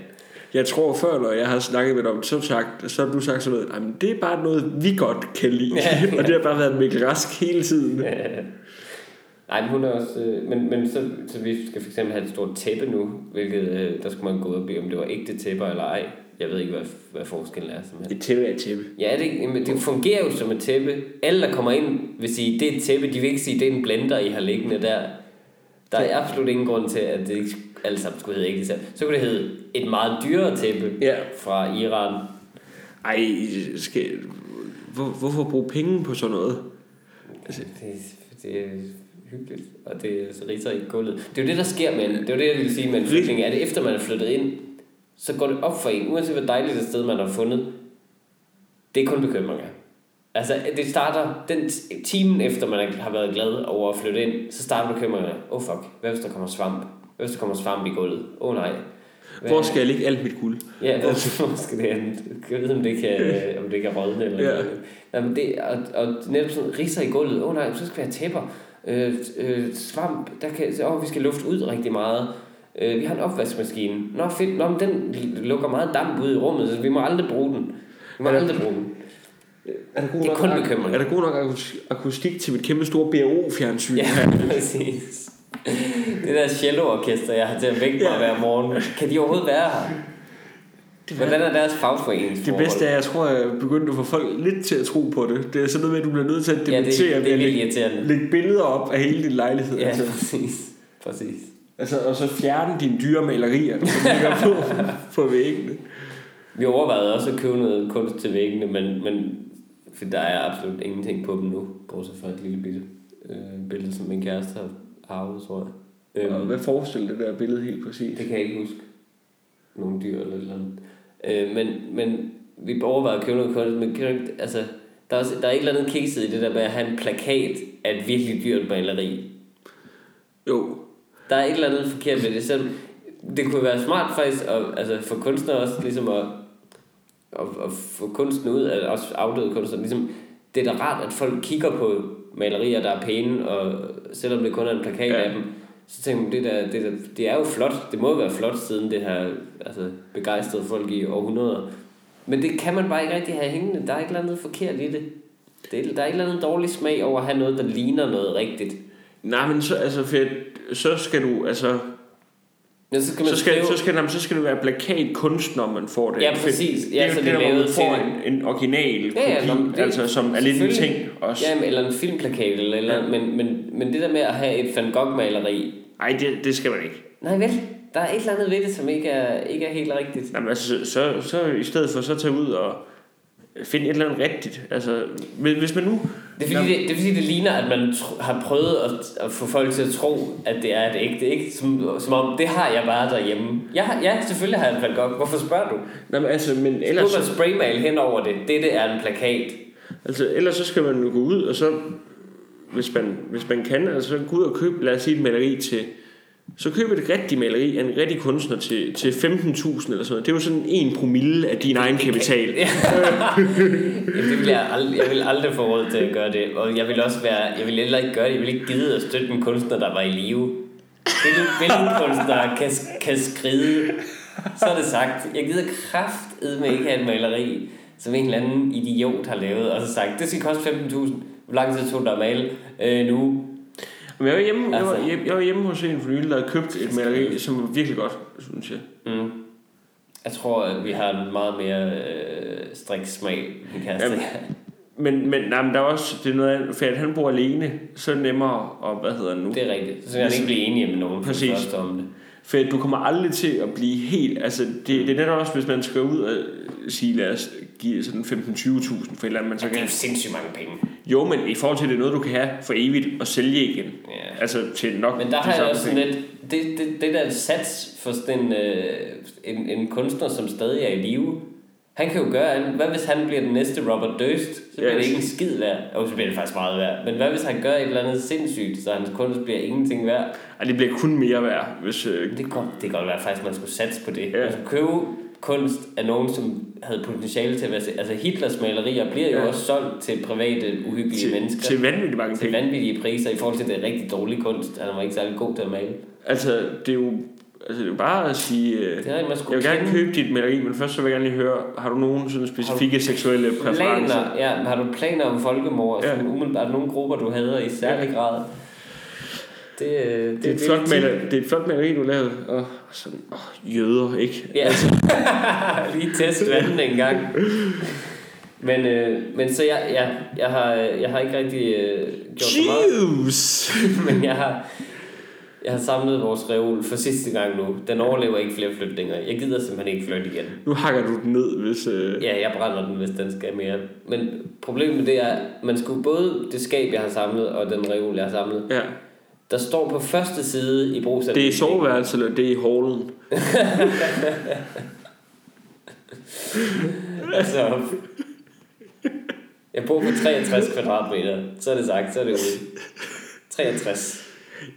Jeg tror før, når jeg har snakket med dig om det, så, sagt, så har du sagt sådan noget, "Ej, men det er bare noget, vi godt kan lide. Ja, ja. og det har bare været Mikkel Rask hele tiden. Nej, men hun er også... Øh, men, men så, så vi skal eksempel have et stort tæppe nu, hvilket øh, der skulle man gå op i, om det var ægte tæpper eller ej. Jeg ved ikke, hvad, hvad forskellen er. Simpelthen. Et tæppe er et tæppe. Ja, det, jamen, det fungerer jo som et tæppe. Alle, der kommer ind, vil sige, det er et tæppe. De vil ikke sige, det er en blender, I har liggende der. Der er absolut ingen grund til, at det ikke alle sammen skulle hedde ægte tæppe. Så kunne det hedde et meget dyrere tæppe Ja. fra Iran. Ej, skal, hvor, hvorfor bruge penge på sådan noget? Det, det er hyggeligt, og det riser i gulvet. Det er jo det, der sker med en, det er jo det, jeg ville sige med en flytning, er det efter man er flyttet ind, så går det op for en, uanset hvor dejligt et sted man har fundet, det er kun bekymringer. Altså, det starter den timen efter, man har været glad over at flytte ind, så starter bekymringerne. Åh oh, fuck, hvad hvis der kommer svamp? Hvad hvis der kommer svamp i gulvet? Åh oh, nej. Hvad- Hvor skal jeg lægge alt mit guld? Ja, hvor, hvor skal det hen? Jeg ved, om det kan, om det kan rådne eller Ja. noget. Jamen det, og, og netop sådan riser i gulvet. Åh oh, nej, så skal vi have tæpper. Øh, øh, svamp, der kan, åh, vi skal lufte ud rigtig meget. Øh, vi har en opvaskemaskine. Nå, fedt. Nå, men den lukker meget damp ud i rummet, så vi må aldrig bruge den. Vi må Er aldrig bruge den. Er der god Det er nok, kun bekymring. Er der god nok akus- akustik til mit kæmpe store BRO-fjernsyn? Ja, præcis. Det der cello-orkester, jeg har til at vække mig Ja. hver morgen. Kan de overhovedet være her? Hvordan er deres fagforeningsforhold? Det bedste er, at jeg tror, jeg begyndte at få folk lidt til at tro på det. Det er sådan noget med, at du bliver nødt til at Ja, det, det er lidt lægge, billeder op af hele din lejlighed. Ja, Altså, præcis. Præcis. altså, og så fjerne dine dyre malerier, som ligger på, på væggene. Vi overvejede også at købe noget kunst til væggene, men, men for der er absolut ingenting på dem nu, bortset fra et lille bitte øh, billede, som min kæreste har arvet, tror jeg. Og Øhm, hvad forestiller det der billede helt præcis? det kan jeg ikke huske. Nogle dyr eller et eller andet. Øh, men, men vi overvejede at købe noget kunst, men altså, der er, også, der er et eller andet kikset i det der med at have en plakat af et virkelig dyrt maleri. Jo, Der er et eller andet forkert ved det. Selv, det kunne være smart faktisk at, altså, for kunstnere også ligesom at, at, at få kunsten ud, at også afdøde kunstnere, ligesom, det er da rart, at folk kigger på malerier, der er pæne, og selvom det kun er en plakat ja. af dem, så tænker man, det, der, det, der, det er jo flot. Det må jo være flot, siden det har altså, begejstret folk i århundreder. Men det kan man bare ikke rigtig have hængende. Der er et eller andet forkert i det. det er, der er et eller andet dårlig smag over at have noget, der ligner noget rigtigt. nej, men så, altså, for, så skal du, altså, Ja, så skal man så skal, skrive- så skal, jamen, så skal det være plakatkunst, når man får det. Ja, præcis. Det, Ja, er jo så det, det er der, hvor man får en, en original kopi, Ja, ja, men det- altså, som er lidt en ting også. Ja, eller en filmplakat, eller, eller Ja. men, men, men det der med at have et Van Gogh-maleri, Nej, det, det skal man ikke. nej vel, der er et eller andet ved det, som ikke er, ikke er helt rigtigt. Jamen, altså, så, så i stedet for så tage ud og finde et eller andet rigtigt. Altså, hvis man nu... Det er fordi, det, det, er fordi, det ligner, at man tr- har prøvet at, at få folk til at tro, at det er et ægte, ikke? Som, som om, det har jeg bare derhjemme. Jeg har, ja, selvfølgelig har jeg en Van Gogh. Hvorfor spørger du? Nå, men altså, men Ellers... Nu man spraymale hen over det. Det, det er en plakat. altså, ellers så skal man jo gå ud, og så, hvis man, hvis man kan, altså så gå ud og købe, lad os sige, et maleri til, så køb et rigtigt maleri af en rigtig kunstner til, til 15.000 eller sådan noget. Det er jo sådan en promille af din egen kapital. Ja. Det vil jeg, aldrig, jeg vil aldrig få råd til at gøre det. Og jeg vil også være, jeg vil heller ikke gøre det. Jeg vil ikke gide at støtte en kunstner, der var i live. Hvilken, kunstner kan, kan skride? Så er det sagt. Jeg gider kraft med ikke have et maleri, som en eller anden idiot har lavet, og så sagt, det skal koste 15.000. Hvor lang tid tog det at male? Øh, nu. Men jeg var hjemme, jeg var, Altså- jeg, jeg var hjemme hos en for nylig, der havde købt et maleri, som var virkelig godt, synes jeg. Mm. Jeg tror, at vi har en meget mere øh, strik smag, min kæreste. Jamen, Men, men, nej, men der er også, det er noget andet, for at han bor alene, så er det nemmere, og hvad hedder det nu? Det er rigtigt. Så skal jeg ikke blive enige med nogen. Præcis. om det. For du kommer aldrig til at blive helt... Altså, det, det er netop også, hvis man skal ud og sige, lad os give sådan 15-20.000 for et eller andet, man så Det er kan... jo sindssygt mange penge. Jo, men i forhold til, det er noget, du kan have for evigt og sælge igen. Ja. Altså til nok Men der de har jeg også sådan lidt, det, det, det der sats for sådan en, øh, en, en kunstner, som stadig er i live, han kan jo gøre, andet. hvad hvis han bliver den næste Robert Durst, så bliver Ja. det ikke en skid værd, og så bliver det faktisk meget værd, men hvad hvis han gør et eller andet sindssygt, så hans kunst bliver ingenting værd, Ej, det bliver kun mere værd, hvis... Øh, det kan, godt- det kan godt være faktisk, man skulle satse på det. Ja. Man skulle købe kunst af nogen, som havde potentiale til at være, altså Hitlers malerier bliver jo Ja. også solgt til private, uhyggelige til, mennesker. til vanvittigt mange til vanvittige priser i forhold til det er rigtig dårlig kunst. Han var ikke særlig god til at male. Altså, det er jo, altså, det er bare at sige... Øh, Det har man jeg vil gerne kende. købe dit maleri, men først så vil jeg gerne lige høre, har du nogen sådan specifikke seksuelle præferencer? Planer, ja, har du planer om folkemord? Ja. Ja. Sådan, umiddelbart, er nogle grupper, du hader i særlig grad? Det, øh, det, Det er, et flot maleri, det er et flot maleri, du lavet. Og sådan, åh, jøder, ikke? Ja, lige test vandet en gang. Men, øh, men så jeg, jeg, jeg, har, jeg har ikke rigtig øh, gjort så meget, Jews! men jeg har, jeg har samlet vores reol for sidste gang nu. Den overlever ikke flere flytninger. Jeg gider simpelthen ikke flytte igen. Nu hakker du den ned, hvis... Øh... Ja, jeg brænder den, hvis den skal mere. Men problemet med det er, man skulle både det skab, jeg har samlet, og den reol, jeg har samlet, Ja. der står på første side i Det er brugsanvisningen. soveværelset, eller det er i hallen? altså, jeg bor på 63 kvadratmeter, så er det sagt, så er det ude. 63.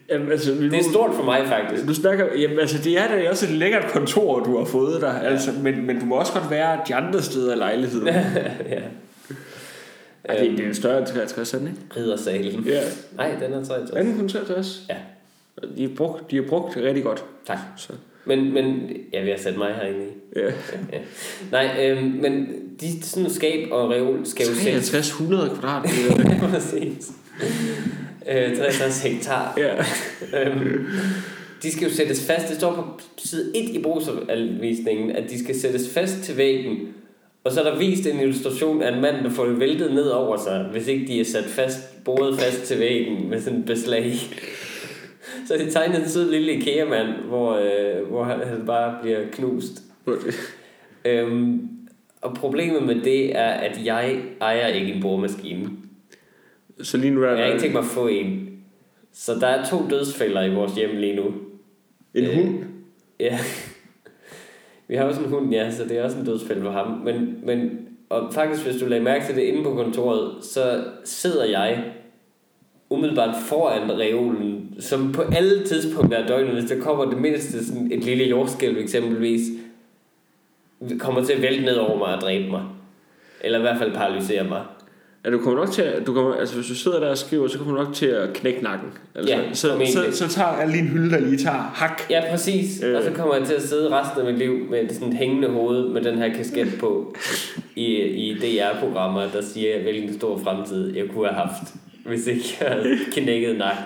Jamen, altså, vi, Det er stort for mig faktisk. Du snakker, jamen, altså, det er da også et lækkert kontor, du har fået der. Altså, men, men du må også godt være de andre steder i lejligheden. ja. Ej, det, det er en større end 63, er den ikke? Riddersalen. Ja. Nej, den er 63. Er den kun 63? Ja. De har brugt, de har brugt det rigtig godt. Tak. Så, Men, men jeg vil have sat mig herinde i. ja. Ja. Nej, øhm, men de sådan skab og reol skal jo sættes 6300 kvadratmeter. Præcis. Øh, 63 hektar. ja. Øhm, de skal jo sættes fast. Det står på side 1 i brugsanvisningen, at de skal sættes fast til væggen. Og så er der vist en illustration af en mand, der får det væltet ned over sig, hvis ikke de er sat fast, boret fast til væggen med sådan et beslag. Så de tegnet en sød lille IKEA-mand, hvor, øh, hvor han, han bare bliver knust. Øhm, og problemet med det er, at jeg ejer ikke en boremaskine. Så lige nu er Jeg har der ikke tænkt mig at få en. Så der er to dødsfælder i vores hjem lige nu. en øh, hund. Ja. Vi har også en hund, ja, så det er også en dødsfælde for ham. Men, men og faktisk, hvis du lagde mærke til det inde på kontoret, så sidder jeg umiddelbart foran reolen, som på alle tidspunkter af døgnet, hvis der kommer det mindste sådan et lille jordskælv eksempelvis, kommer til at vælte ned over mig og dræbe mig. Eller i hvert fald paralysere mig. Ja, du kommer nok til at, du kommer, altså hvis du sidder der og skriver, så kommer du nok til at knække nakken. Altså, Ja, så, så, formentlig. så, tager jeg lige en hylde, der lige tager hak. Ja, præcis. Øh. Og så kommer jeg til at sidde resten af mit liv med sådan et hængende hoved med den her kasket på i, i DR-programmer, der siger, hvilken stor fremtid jeg kunne have haft, hvis ikke jeg havde knækket nakken.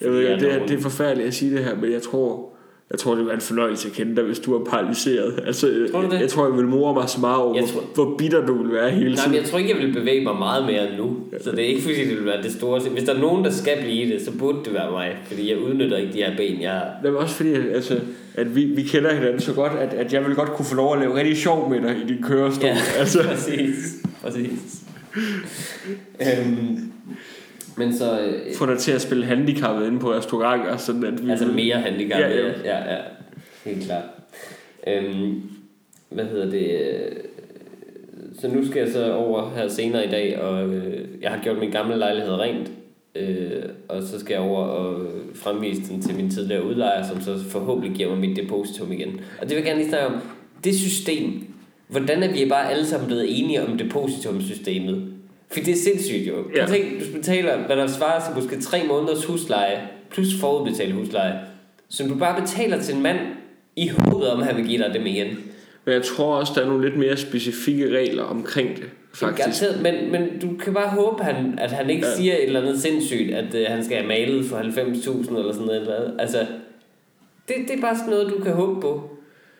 Jeg ved, det, er, det er forfærdeligt at sige det her, men jeg tror, jeg tror, det være en fornøjelse at kende dig, hvis du er paralyseret. Altså, Tror du det? Jeg, jeg tror, jeg vil more mig så meget over, Jeg hvor, tror- hvor bitter du vil være hele Nej, tiden. men jeg tror ikke, jeg vil bevæge mig meget mere end nu. Så det er ikke fordi, det vil være det store. Hvis der er nogen, der skal blive det, så burde det være mig. Fordi jeg udnytter ikke de her ben, jeg har. Det er også fordi, altså, at vi, vi kender hinanden så godt, at, at jeg vil godt kunne få lov at lave rigtig sjov med dig i din kørestol. Ja, Altså, præcis. præcis. øhm, men så... Øh, få dig til at spille handicappet inde på restauranter, sådan at vi... Altså mere handicappet, Ja, ja, ja. ja. Helt klart. Øhm, hvad hedder det? øh, Så nu skal jeg så over her senere i dag, og øh, jeg har gjort min gamle lejlighed rent. Øh, og så skal jeg over og fremvise den til min tidligere udlejer, som så forhåbentlig giver mig mit depositum igen. Og det vil jeg gerne lige snakke om. Det system, hvordan er vi bare alle sammen blevet enige om depositumsystemet? For det er sindssygt jo. Ja. Tænk, du betaler, hvad der svarer til måske tre måneders husleje, plus forudbetalt husleje, som du bare betaler til en mand, i håbet om, at han vil give dig dem igen. Men jeg tror også, der er nogle lidt mere specifikke regler omkring det, faktisk. Garanteret, men, men du kan bare håbe, han, at han ikke Ja. siger et eller andet sindssygt, at uh, han skal have malet for 90.000 eller sådan noget. Altså, det, det er bare sådan noget, du kan håbe på,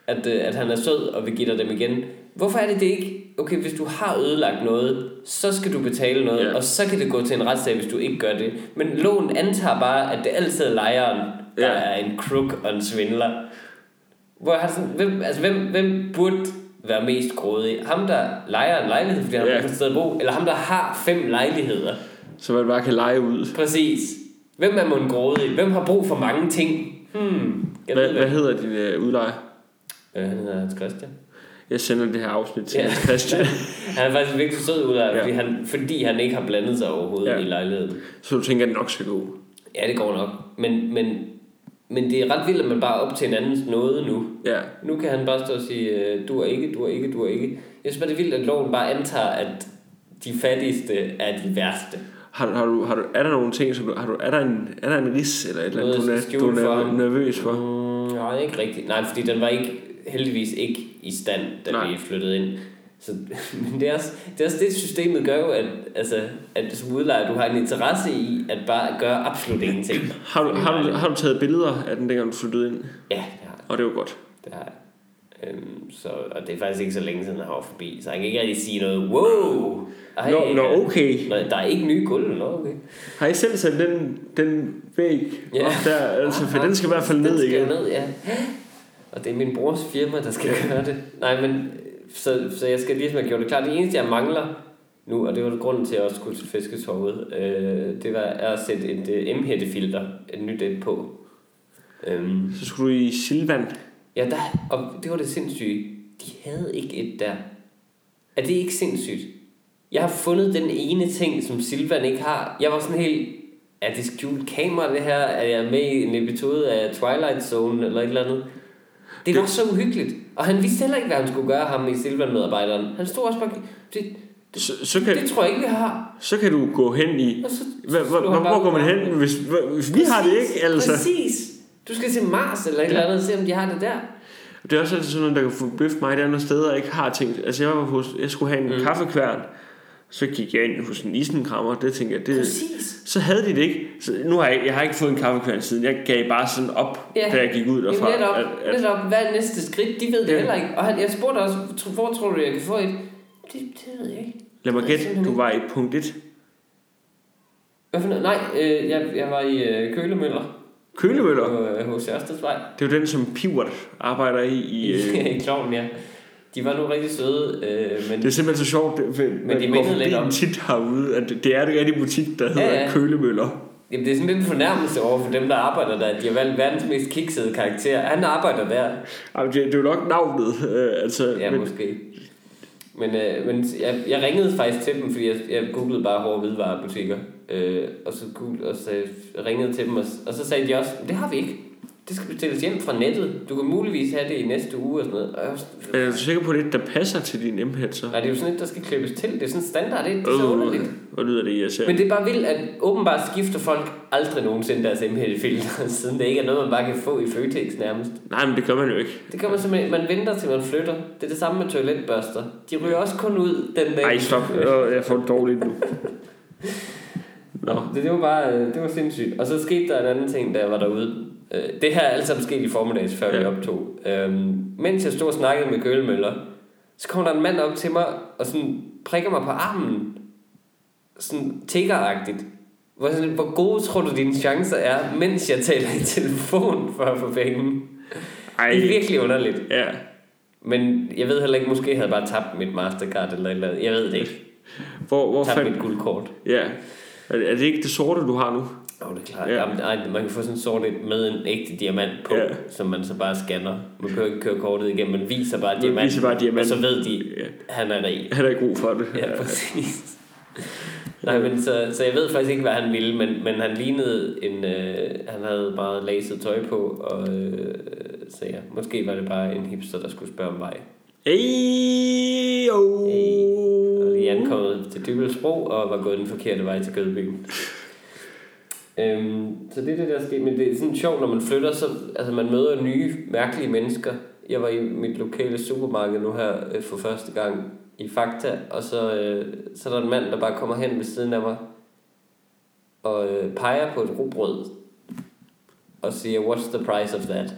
at, uh, at han er sød og vil give dig dem igen. Hvorfor er det det ikke? Okay, hvis du har ødelagt noget, så skal du betale noget, ja. og så kan det gå til en retssag, hvis du ikke gør det. Men loven antager bare, at det altid er lejeren, der ja. er en crook og en svindler. Hvor har sådan, hvem, altså, hvem, hvem burde være mest grådig? Ham, der lejer en lejlighed, fordi han Ja. har ja. sted at bo, eller ham, der har fem lejligheder? Så man bare kan lege ud. Præcis. Hvem er man grådig? Hvem har brug for mange ting? Hmm. Hvad, hvad hedder din øh, udlejer? Øh, han hedder Hans Christian. Jeg sender det her afsnit til Ja. ja. Christian. Han er faktisk virkelig sød ud af, Ja. fordi, han, fordi han ikke har blandet sig overhovedet Ja. i lejligheden. Så du tænker, at det nok skal gå. Ja, det går nok. Men, men, men det er ret vildt, at man bare op til en andens nåde nu. Ja. Nu kan han bare stå og sige, øh, du er ikke, du er ikke, du er ikke. Jeg synes bare, det er vildt, at loven bare antager, at de fattigste er de værste. Har, du- har du, har du, er der nogle ting, som du, har du, er der en, er der en ris eller et eller andet, du, er, du er nervøs for? Mm, nej, ikke rigtigt. Nej, fordi den var ikke, heldigvis ikke i stand, da Nej. Vi flyttede ind. Så, men det er, også, det er også det, systemet gør jo, at, altså, at som udlejer, du har en interesse i at bare gøre absolut ingenting. Har du, har, du, har du taget billeder af den, dengang du flyttede ind? Ja, det har jeg. Og det var godt. Det har jeg. Øhm, så, og det er faktisk ikke så længe siden, jeg var forbi, så jeg kan ikke rigtig sige noget, wow! Ej, Nå, nå okay. Nå, der er ikke nye gulv, nå okay. Har I selv sat den, den væg Ja. op der? Altså, for den skal i hvert fald ned igen. ned, ja. Og det er min brors firma, der skal gøre det. Nej, men så, så jeg skal ligesom have gjort det klart. Det eneste, jeg mangler nu, og det var grunden til, at jeg også skulle til fisketorvet, øh, det var at sætte et øh, M-hættefilter, et nyt et på. Øhm, Så skulle du i Silvan. ja, der, og det var det sindssyge. De havde ikke et der. Er det ikke sindssygt? Jeg har fundet den ene ting, som Silvan ikke har. Jeg var sådan helt... Er det skjult kamera, det her? Er jeg med i en episode af Twilight Zone, eller et eller andet? Det var så uhyggeligt. Og han vidste heller ikke, hvad han skulle gøre, ham i Silvan-medarbejderen. Han stod også bare... Det, Så, så, kan, det tror jeg ikke, vi har. så kan du gå hen i... Så Hvor, hvor, går man hen, hvis, hvis vi har det ikke? Altså. Præcis. Du skal til Mars eller et eller andet, og se om de har det der. Det er også altid sådan noget, der kan få bøffe mig det andre steder, og ikke har ting. Altså jeg var hos, jeg skulle have en. Mm. kaffekværn, så gik jeg ind hos en isenkrammer, det tænkte jeg, det, Præcis. så havde de det ikke. Så nu har jeg, jeg har ikke fået en kaffekværn siden, jeg gav bare sådan op, Ja. da jeg gik ud derfra. Jamen netop, at, at, netop, hvad er næste skridt? De ved det Ja. heller ikke. Og han, jeg spurgte også, "Tro- hvor tror du, jeg kan få et? Det, det ved jeg ikke. lad mig gætte, du var i punkt 1. Hvad for noget? Nej, øh, jeg, jeg var i øh, Kølemøller Kølemøller, på øh, hos Ørstedsvej. det er jo den, som Pivot arbejder i. i øh, I Kloven, ja. De var nu rigtig søde, øh, men Det er simpelthen så sjovt, for, Men de mindede lidt om- tit herude, at det er det rigtige butik, der hedder Ja, ja. Kølemøller. jamen, det er sådan en fornærmelse over for dem, der arbejder der. De har valgt verdens mest kiksede karakter. Han arbejder der. Ej, det, det er jo nok navnet, øh, altså, Ja, men, måske. Men, øh, men jeg, jeg ringede faktisk til dem, fordi jeg, jeg googlede bare hårde hvidevarebutikker. Øh, og så googlede, og så ringede til dem, og, og så sagde de også, det har vi ikke. Det skal bestilles hjem fra nettet. Du kan muligvis have det i næste uge og sådan noget. Og jeg er du sikker på, at det er der passer til din M-head, så? Nej, det er jo sådan et, der skal klippes til. Det er sådan standard, det, det er så underligt. hvor lyder det irriterende. Men det er bare vildt, at åbenbart skifter folk aldrig nogensinde deres MHD-filter, siden det ikke er noget, man bare kan få i Føtex nærmest. Nej, men det gør man jo ikke. Det gør man simpelthen, man venter til man flytter. Det er det samme med toiletbørster. De ryger også kun ud den dag. Ej, stop. Jeg får dårligt nu. Nå. Det, det var bare, øh, det var sindssygt. Og så skete der en anden ting, jeg var derude. Øh, Det her er alt sammen sket i formiddags, før ja. vi optog. Øhm, mens jeg stod og snakkede med Kølemøller, så kom der en mand op til mig og sådan prikker mig på armen. Sådan tiggeragtigt. Hvor, sådan, hvor gode tror du dine chancer er, mens jeg taler i telefon for at få penge? Ej, Det er virkelig underligt. ja. Men jeg ved heller ikke, måske havde jeg bare tabt mit Mastercard eller eller andet. Jeg ved det ikke. Hvor, hvor Tabt fandt... mit guldkort. Ja. Er det ikke det sorte, du har nu? Åh, oh, det er klart. Ja. Ja. Jamen, ej, man kan få sådan en sort med en ægte diamant på, Ja. som man så bare scanner. Man kan jo ikke køre kortet igennem, man viser bare Man diamanten, viser bare diamanten. og så ved de, Ja. han er rig. Han er ikke god for det. Ja, præcis. Nej, men så, så jeg ved faktisk ikke, hvad han ville, men, men han lignede en... Øh, han havde meget laset tøj på, og øh, så ja, måske var det bare en hipster, der skulle spørge om vej. Ey, oh. Hey, og lige ankommet til Dybelsbro og var gået den forkerte vej til Gødebyen. Øhm, så det er det, der er sket. Men det er sådan sjovt, når man flytter, så altså, man møder nye, mærkelige mennesker. Jeg var i mit lokale supermarked nu her øh, for første gang i Fakta, og så, øh, så er der en mand, der bare kommer hen ved siden af mig og øh, peger på et rugbrød og siger, what's the price of that?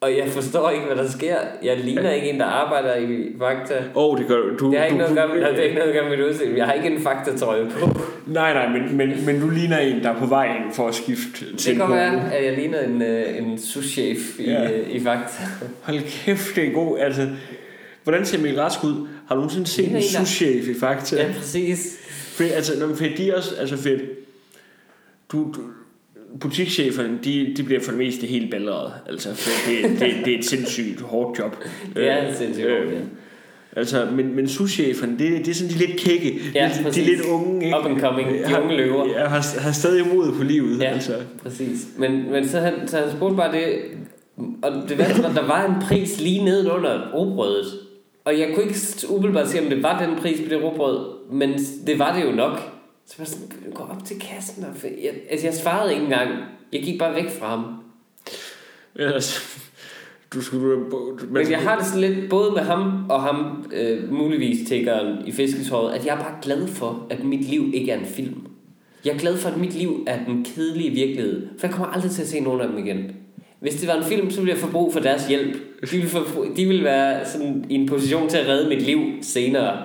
Og jeg forstår ikke, hvad der sker. Jeg ligner ikke en, der arbejder i Fakta. Åh, oh, det gør du. du Det har ikke du, noget gøre med, det har ikke noget at gøre med mit udseende. Jeg har ikke en faktatrøje på. Nej, nej, men, men, men du ligner en, der er på vej ind for at skifte til Det kan være, at jeg ligner en, øh, en souschef i, Ja. ja. i Fakta. Hold kæft, det er god. Altså, hvordan ser Emil Rask ud? Har du nogensinde set en souschef i Fakta? Ja, præcis. For, altså, når man de er også, altså fedt, du, du, butikscheferne, de, de bliver for det meste helt balleret. Altså, for det, det, det er et sindssygt hårdt job. Det er sindssygt Øh, hårdt, ja. Altså, men, men souscheferne, det, det er sådan de lidt kække. Ja, de, de præcis. er lidt unge, ikke? Up and coming, de Har- unge løver. Ja, har, har stadig mod på livet. Ja. Altså. Præcis. Men, men så, han, så han spurgte bare det, og det værste var, der var en pris lige nedenunder robrødet. Og jeg kunne ikke umiddelbart se, om det var den pris på det robrød, men det var det jo nok. Så var sådan, gå op til kassen. Og jeg, altså, jeg svarede ikke engang. Jeg gik bare væk fra ham. Ellers, du skulle... Du, Men jeg har det sådan lidt, både med ham og ham, øh, muligvis tiggeren i fisketåret, at jeg er bare glad for, at mit liv ikke er en film. Jeg er glad for, at mit liv er den kedelige virkelighed. For jeg kommer aldrig til at se nogen af dem igen. Hvis det var en film, så ville jeg få brug for deres hjælp. De ville, få, de ville være sådan i en position til at redde mit liv senere.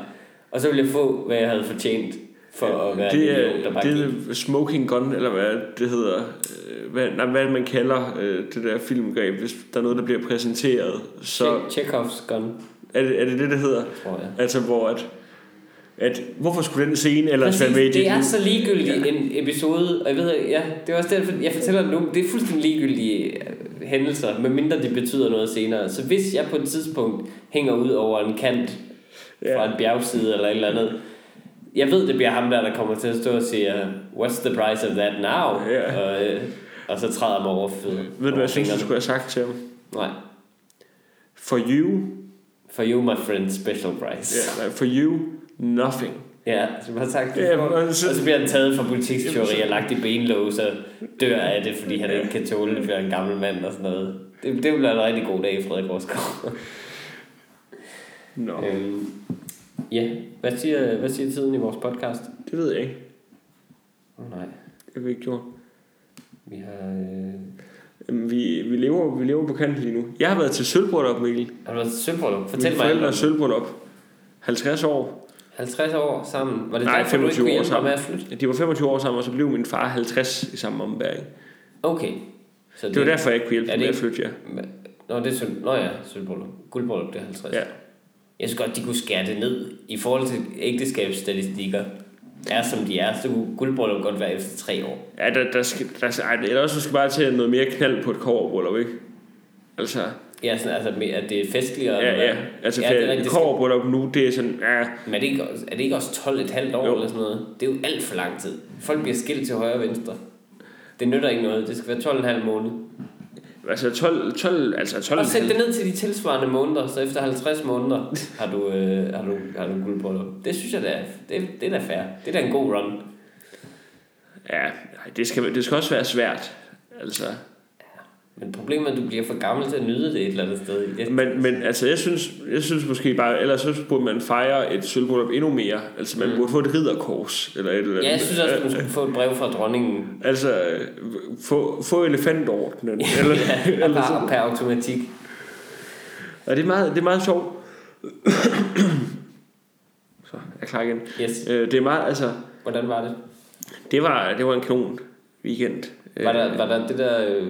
Og så ville jeg få, hvad jeg havde fortjent for at være det er, idiot, der bare det er smoking gun, eller hvad det hedder. Øh, Hvad, nej, hvad man kalder øh, det der filmgreb, hvis der er noget, der bliver præsenteret. Så Che- Chekhovs gun, er det, er det det, det hedder? tror jeg. Altså, hvor at, at hvorfor skulle den scene ellers Præcis, være med i dit det er liv? så ligegyldig ja. en episode, og jeg ved, ja, det er også derfor, jeg fortæller det nu, det er fuldstændig ligegyldige øh, hændelser, medmindre det betyder noget senere. Så hvis jeg på et tidspunkt hænger ud over en kant Ja. fra en bjergside eller et eller andet, jeg ved, det bliver ham der, der kommer til at stå og sige, what's the price of that now? Ja. Og, øh, og så træder mig over fødder. Ved du, hvad jeg synes, du skulle have sagt til ham? Nej. For you, For you, my friend, special price. nej, for you, nothing. Ja, som har sagt Ja, ja, og altså- så bliver han taget for butiksteori og lagt i benlås og dør af det, fordi han ikke kan tåle det for en gammel mand og sådan noget. Det, det bliver en rigtig god dag, Frederik Rosgaard. Nå, øhm, ja, hvad siger, hvad siger tiden i vores podcast? det ved jeg ikke. Oh, nej, Det har vi ikke gjort. vi har... Øh... Vi, vi, lever, vi lever på kanten lige nu. Jeg har været til sølvbryllup, Mikkel. Har du været til sølvbryllup? Fortæl Mine mig. forældre er det. sølvbryllup. 50 år. 50 år sammen. Var det Nej, derfor, du ikke 25 år sammen. med at flytte? De var 25 år sammen, og så blev min far 50 i samme ombæring. Okay. Så Det var derfor, jeg ikke kunne hjælpe det med at flytte, ja. Nå, det er. Nå ja, sølvbryllup. Guldbryllup, det er 50. Ja. Jeg synes godt, de kunne skære det ned i forhold til ægteskabsstatistikker. Er som de er, så kunne guldbryllup godt være efter tre år. Ja, der, der skal, der, skal- ej, eller også skal bare til noget mere knald på et kårbryllup, ikke? Altså, Ja, sådan, altså, at det er festligere. ja, ja. Altså, ja, det er rigtigt. kårbryllup nu, det er sådan, ja, Men er det, ikke, er det ikke også 12 et halvt år Jo. eller sådan noget? Det er jo alt for lang tid. Folk bliver skilt til højre og venstre. Det nytter ikke noget. Det skal være 12,5 måned. Altså 12, 12 altså 12 Og sæt det ned til de tilsvarende måneder, så efter 50 måneder har du, øh, har du, har du guldbryllup. Det synes jeg, det er, det, det er da fair. Det er da en god run. Ja, det skal, det skal også være svært. Altså, Men problemet er, at du bliver for gammel til at nyde det et eller andet sted. Det, men, men altså, jeg synes, jeg synes måske bare, ellers så burde man fejre et sølvbryllup endnu mere. Altså, man Mm. burde få et ridderkors, eller et eller andet. ja, jeg synes også, du skulle få et brev fra dronningen. Altså, få, få elefantordenen. eller, Ja, eller bare sådan. per automatik. Og det er meget, det er meget sjovt. så, jeg er klar igen. Yes. Øh, det er meget, altså, Hvordan var det? det var, det var en kanon weekend. Var der, var der det der, øh,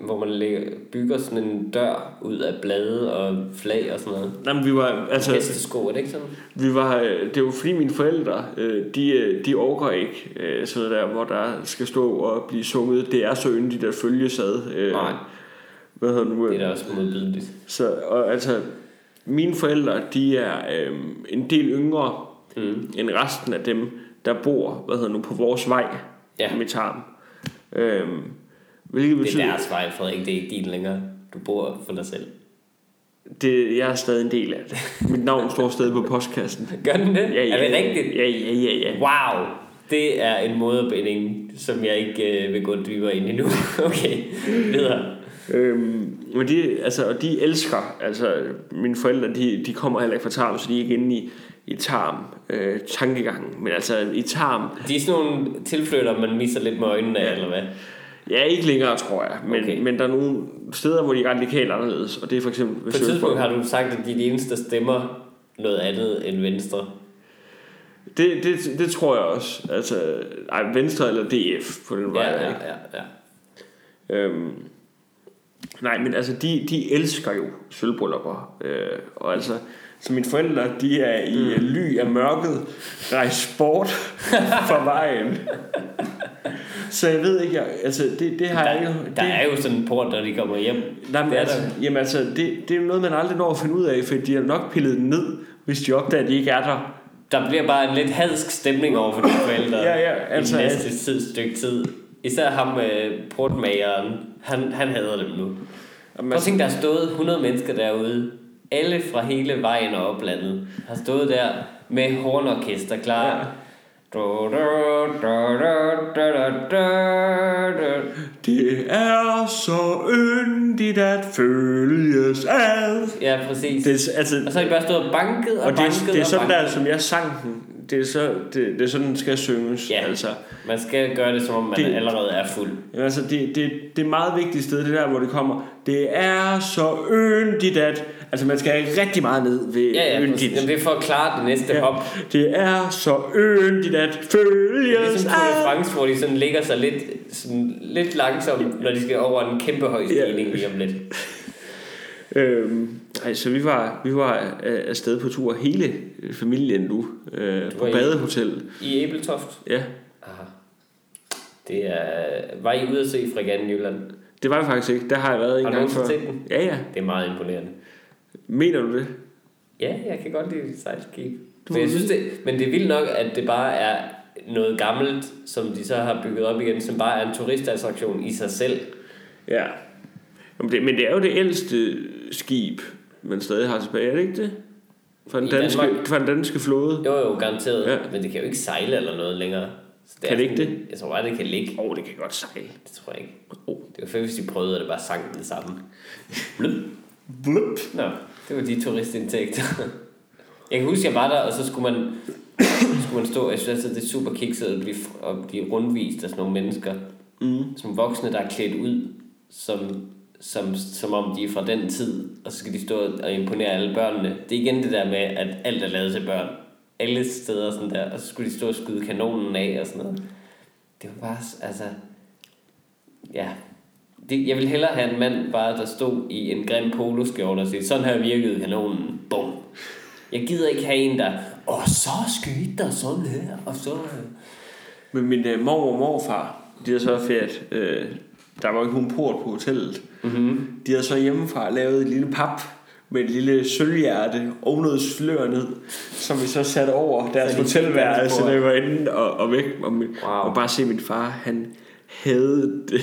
hvor man lægger, bygger sådan en dør ud af blade og flag og sådan noget? Jamen, vi var, altså, Hestesko, er det ikke sådan? vi var, øh, det var fordi mine forældre, øh, de, øh, de overgår ikke øh, sådan der, hvor der skal stå og blive sunget. Det er så yndigt at følge sad. Øh, Nej. Hvad hedder nu? Det er da også modbydeligt. Så, og altså, mine forældre, de er øh, en del yngre Mm. end resten af dem, der bor, hvad hedder nu, på vores vej Ja. med Tarm. Øhm, hvilket Det er betyder, deres vej, Frederik. Det er ikke din længere. Du bor for dig selv. det, jeg er stadig en del af det. Mit navn står stadig på postkassen. Gør den det? Ja, ja, er det rigtigt? Ja, ja, ja, ja. Wow! Det er en moderbinding, som jeg ikke øh, vil gå dybere ind i nu. okay, videre. Øhm, men de, altså, og de elsker, altså mine forældre, de, de kommer heller ikke fra Tarm, så de er ikke inde i, i Tarm øh, tankegangen. Men altså i Tarm, De er sådan nogle tilflytter, man misser lidt med øjnene af, eller hvad? ja ikke længere tror jeg, men, Okay. men der er nogle steder, hvor de er radikalt anderledes, og det er for eksempel... På et tidspunkt har du sagt, at de er de eneste, der stemmer noget andet end Venstre. Det, det, det tror jeg også. Altså, ej, Venstre eller DF på den vej. Ja, ja, ikke? ja, ja. Øhm, nej, men altså, de, de elsker jo sølvbryllupper. Øh, og altså, så mine forældre, de er i mm. ly af mørket, rejst bort fra vejen. Så jeg ved ikke, jeg, altså, det, det har jeg Der, jo... der det, er jo sådan en port, når de kommer hjem. men det er altså, jamen altså, det, det er jo noget, man aldrig når at finde ud af, for de har nok pillet den ned, hvis de opdager, at de ikke er der. Der bliver bare en lidt hadsk stemning over for dine forældre Ja, ja, i altså- det næste tid, stykke tid. Især ham med portmageren, han, han hader dem nu. Jamen, Prøv at altså, tænke, der er stået 100 mennesker derude. Alle fra hele vejen og oplandet har stået der med hornorkester klar. Ja. Det er så yndigt at følges ad. Ja, præcis. Det, altså, Og så har de bare stået og banket og, Og det, banket er- det er og sådan banket. der, som jeg sang den. Det er, så, det, det er sådan, den skal synges. Ja. Altså, Man skal gøre det, som om man Det- allerede er fuld. Altså det, det, det er meget vigtigt sted, det der, hvor det kommer. Det er så yndigt, at... Altså, man skal rigtig meget ned ved Ja, ja, yndigt. Jamen, det er for at klare det næste Ja. hop. Det er så yndigt at Det er følges ligesom Tour de. France, hvor de sådan ligger sig lidt, sådan lidt langsomt, når de skal over en kæmpe høj stigning lige om lidt. Øhm, altså, vi var, vi var øh, afsted på tur, hele familien nu, øh, på var i- badehotel. I Æbeltoft. Ja, Aha. Det er... Var I ude at se Fregatten Jylland? det var vi faktisk ikke. Der har jeg været en Har du gang før. set den? Ja, ja. Det er meget imponerende. Mener du det? Ja, jeg kan godt lide sejlskib. Men, jeg synes det, men det er vildt nok, at det bare er noget gammelt, som de så har bygget op igen, som bare er en turistattraktion i sig selv. Ja. Jamen det, men det er jo det ældste skib, man stadig har tilbage, er det ikke det? Fra den, I danske, Danmark? fra den danske flåde. Jo, jo, garanteret. Ja. Men det kan jo ikke sejle eller noget længere. Så Kan er det ikke sådan- Jeg tror bare, det kan ligge. Åh, oh, det kan godt sejle. Det tror jeg ikke. Oh. Det var fedt, hvis de prøvede, at det bare sang det samme. Blup. Blup. Nå, det var de turistindtægter. Jeg kan huske, jeg var der, og så skulle man, skulle man stå, jeg synes altid, det er super kikset at blive, at blive rundvist af sådan nogle mennesker. Mm. Som voksne, der er klædt ud, som, som, som om de er fra den tid, og så skal de stå og imponere alle børnene. Det er igen det der med, at alt er lavet til børn. Alle steder sådan der, og så skulle de stå og skyde kanonen af og sådan noget. Det var bare, s- altså, ja, det, jeg vil hellere have en mand bare, der stod i en grim poloskjorte og sagde, sådan her virkede kanonen. Bum. Jeg gider ikke have en, der, og så skete der sådan her, og så... Øh. Men min øh, mor og morfar, de er så fedt. Øh, der var ikke nogen port på hotellet. Mm-hmm. De havde så hjemmefra lavet et lille pap med et lille sølvhjerte og noget slør ned, som vi så satte over deres hotelværelse, vi var inde og, og væk. Og, min, wow. og bare se min far, han havde det.